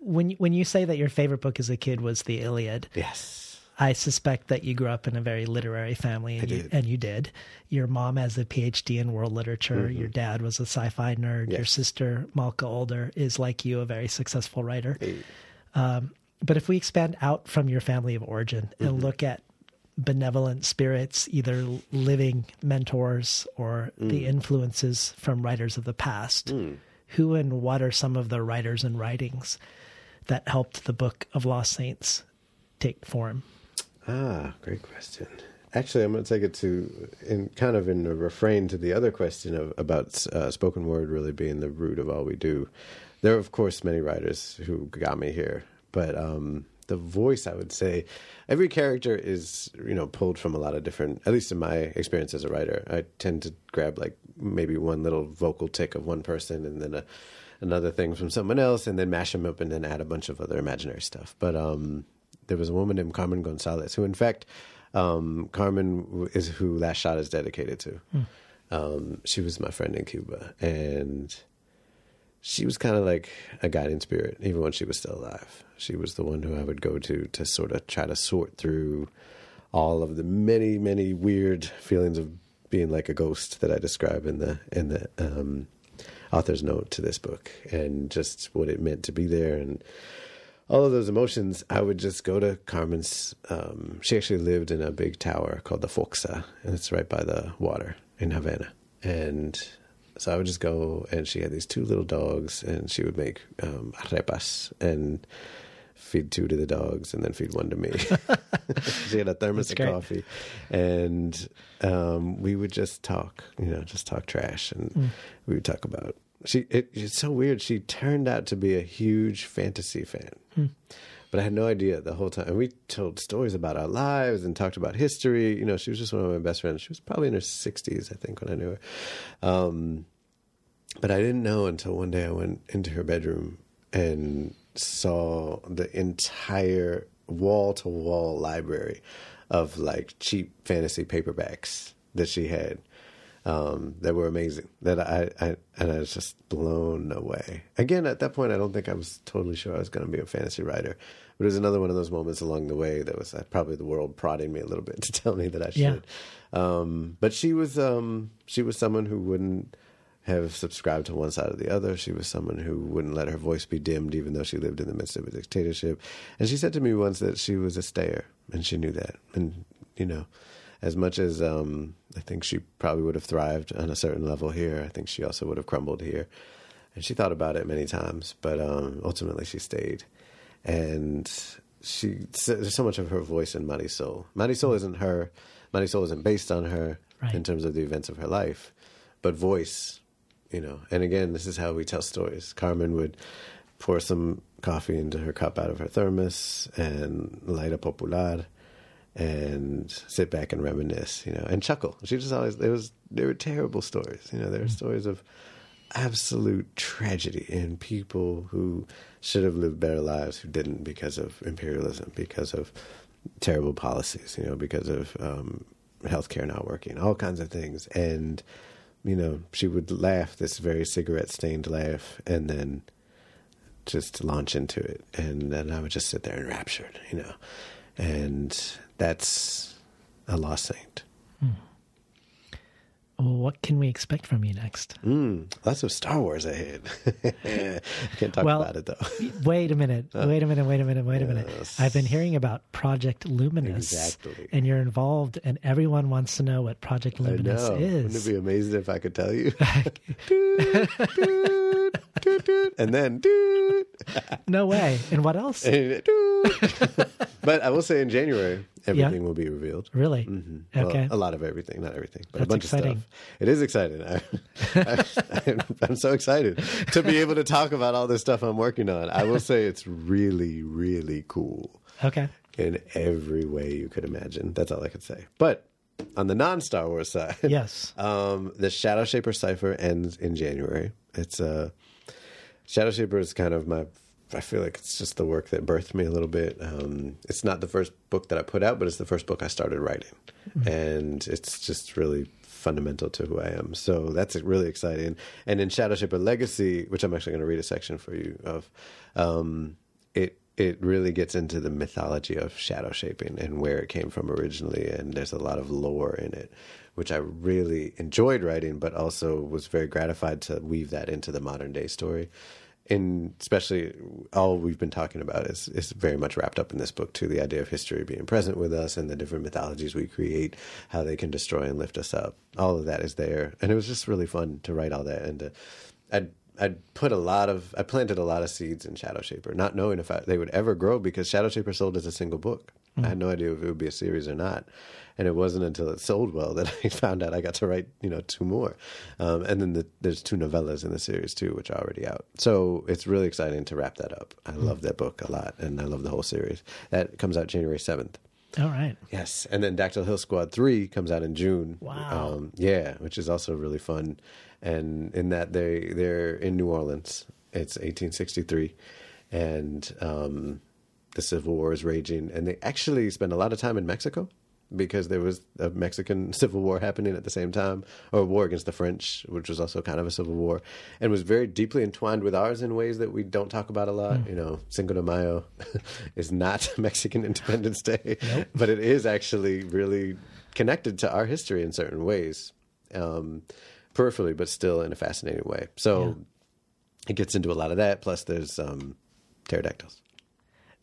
when you- when you say that your favorite book as a kid was the Iliad, Yes. I suspect that you grew up in a very literary family, and, you, did. and you did. Your mom has a PhD in world literature. Your dad was a sci-fi nerd. Your Mm-hmm. Sister Malka Older is like you, a very successful writer. Hey. But if we expand out from your family of origin and Mm-hmm. look at benevolent spirits, either living mentors or Mm. the influences from writers of the past, who and what are some of the writers and writings that helped the Book of Lost Saints take form? Ah, great question. Actually, I'm going to take it to in kind of in a refrain to the other question of about uh, spoken word really being the root of all we do. There are, of course, many writers who got me here, but um, the voice, I would say, every character is you know pulled from a lot of different. At least in my experience as a writer, I tend to grab like maybe one little vocal tick of one person, and then a, another thing from someone else, and then mash them up, and then add a bunch of other imaginary stuff. But um, there was a woman named Carmen Gonzalez who, in fact, um, Carmen is who Last Shot is dedicated to. Um, she was my friend in Cuba, and she was kind of like a guiding spirit, even when she was still alive. She was the one who I would go to to sort of try to sort through all of the many, many weird feelings of being like a ghost that I describe in the in the um, author's note to this book, and just what it meant to be there, and all of those emotions. I would just go to Carmen's. Um, she actually lived in a big tower called the FOCSA, and it's right by the water in Havana, and so I would just go, and she had these two little dogs, and she would make um, arepas and feed two to the dogs, and then feed one to me. *laughs* *laughs* she had a thermos That's of great. coffee, and um, we would just talk, you know, just talk trash, and Mm. we would talk about. She it, it's so weird. She turned out to be a huge fantasy fan. Hmm. But I had no idea the whole time. And we told stories about our lives and talked about history. You know, she was just one of my best friends. She was probably in her 60s, I think, when I knew her. Um, but I didn't know until one day I went into her bedroom and saw the entire wall to wall library of like cheap fantasy paperbacks that she had um, that were amazing. That I, I and I was just blown away. Again, at that point, I don't think I was totally sure I was going to be a fantasy writer. But it was another one of those moments along the way that was uh, probably the world prodding me a little bit *laughs* to tell me that I Yeah. should. Um, but she was um, she was someone who wouldn't have subscribed to one side or the other. She was someone who wouldn't let her voice be dimmed, even though she lived in the midst of a dictatorship. And she said to me once that she was a stayer, and she knew that. And you know, as much as um, I think she probably would have thrived on a certain level here, I think she also would have crumbled here. And she thought about it many times, but um, ultimately she stayed. And she there's so much of her voice in Marisol. Marisol mm. isn't her. Marisol isn't based on her Right. in terms of the events of her life, but voice, you know. And again, this is how we tell stories. Carmen would pour some coffee into her cup out of her thermos and light a popular and sit back and reminisce, you know, and chuckle. She just always there was there were terrible stories, you know, there were mm. stories of absolute tragedy and people who should have lived better lives who didn't because of imperialism, because of terrible policies, you know, because of um, healthcare not working, all kinds of things. And, you know, she would laugh this very cigarette stained laugh and then just launch into it. And then I would just sit there enraptured, you know. And that's a lost saint. Well, what can we expect from you next? Mm, lots of Star Wars ahead. I *laughs* can't talk Well, about it though. Wait a minute. Wait a minute. Wait a minute. Wait a minute. I've been hearing about Project Luminous. Exactly. And you're involved, and everyone wants to know what Project I Luminous know. Wouldn't is. it be amazing if I could tell you? Doot, doot, doot, and then no way. And what else? *laughs* but I will say in January everything will be revealed. Really? Mhm. Well, Okay. a lot of everything, not everything, but That's a bunch exciting. of stuff. It is exciting. *laughs* I, I'm so excited to be able to talk about all this stuff I'm working on. I will say it's really, really cool Okay. in every way you could imagine. That's all I could say. But on the non-Star Wars side, Yes. *laughs* um, the Shadowshaper Cypher ends in January. It's uh, Shadowshaper is kind of my. I feel like it's just the work that birthed me a little bit. Um, it's not the first book that I put out, but it's the first book I started writing, and it's just really fundamental to who I am. So that's really exciting. And in Shadowshaper Legacy, which I'm actually going to read a section for you of, um, it it really gets into the mythology of shadow shaping and where it came from originally and there's a lot of lore in it which i really enjoyed writing but also was very gratified to weave that into the modern day story and especially all we've been talking about is, is very much wrapped up in this book too the idea of history being present with us and the different mythologies we create how they can destroy and lift us up. All of that is there. And it was just really fun to write all that and to I'd I put a lot of I planted a lot of seeds in Shadowshaper, not knowing if I, they would ever grow because Shadowshaper sold as a single book. I had no idea if it would be a series or not, and it wasn't until it sold well that *laughs* I found out I got to write you know two more, um, and then the, there's two novellas in the series too, which are already out. So it's really exciting to wrap that up. I love that book a lot, and I love the whole series. That comes out January seventh. All right. Yes, and then Dactyl Hill Squad three comes out in June. Wow. Um, yeah, which is also really fun, and in that they they're in New Orleans. It's 1863, and um, the Civil War is raging, and they actually spend a lot of time in Mexico because there was a Mexican *laughs* Civil War happening at the same time, or a war against the French, which was also kind of a civil war, and was very deeply entwined with ours in ways that we don't talk about a lot. You know, Cinco de Mayo *laughs* is not *laughs* Mexican Independence Day, but it is actually really connected to our history in certain ways, um, peripherally, but still in a fascinating way. So it gets into a lot of that. Plus, there's um, pterodactyls.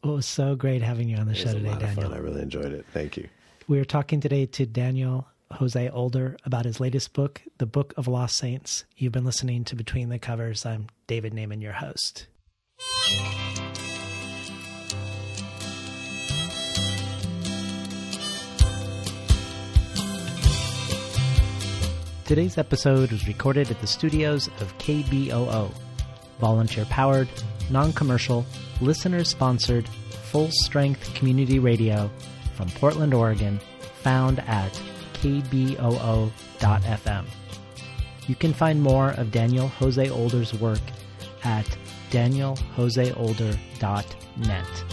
It was so great having you on the It show today, Daniel. fun. I really enjoyed it. Thank you. We are talking today to Daniel Jose Older about his latest book, The Book of Lost Saints. You've been listening to Between the Covers. I'm David Naimon, your host. Today's episode was recorded at the studios of KBOO, volunteer powered, non commercial, listener sponsored, full strength community radio from Portland, Oregon, found at kboo.fm. You can find more of Daniel Jose Older's work at danieljoseolder.net.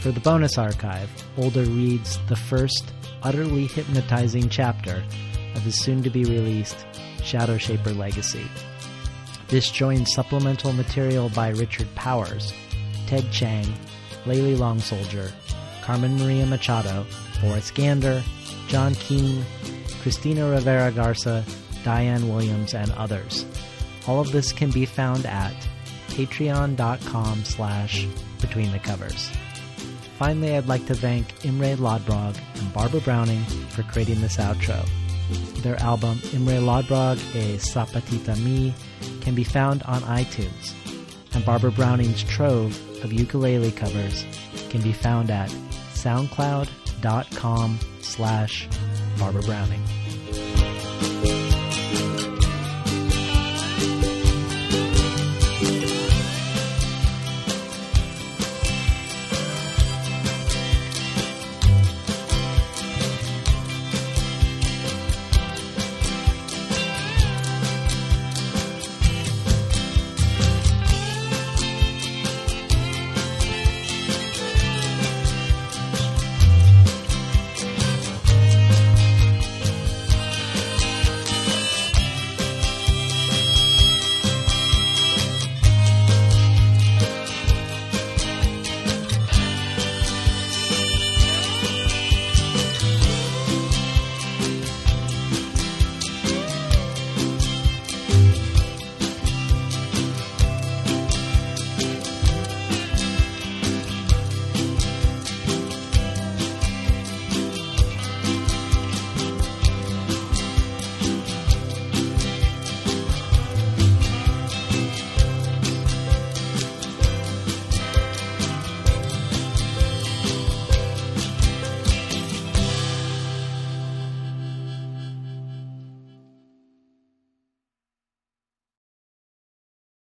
For the bonus archive, Older reads the first utterly hypnotizing chapter of his soon to be released Shadowshaper Legacy. This joins supplemental material by Richard Powers, Ted Chiang, Layli Long Soldier, Carmen Maria Machado, Boris Gander, John Keene, Cristina Rivera Garza, Diane Williams, and others. All of this can be found at patreon.com slash between the covers. Finally, I'd like to thank Imre Lodbrog and Barbara Browning for creating this outro. Their album Imre Lodbrog e Sapatita Mi can be found on iTunes, and Barbara Browning's trove of ukulele covers can be found at soundcloud.com slash Barbara Browning.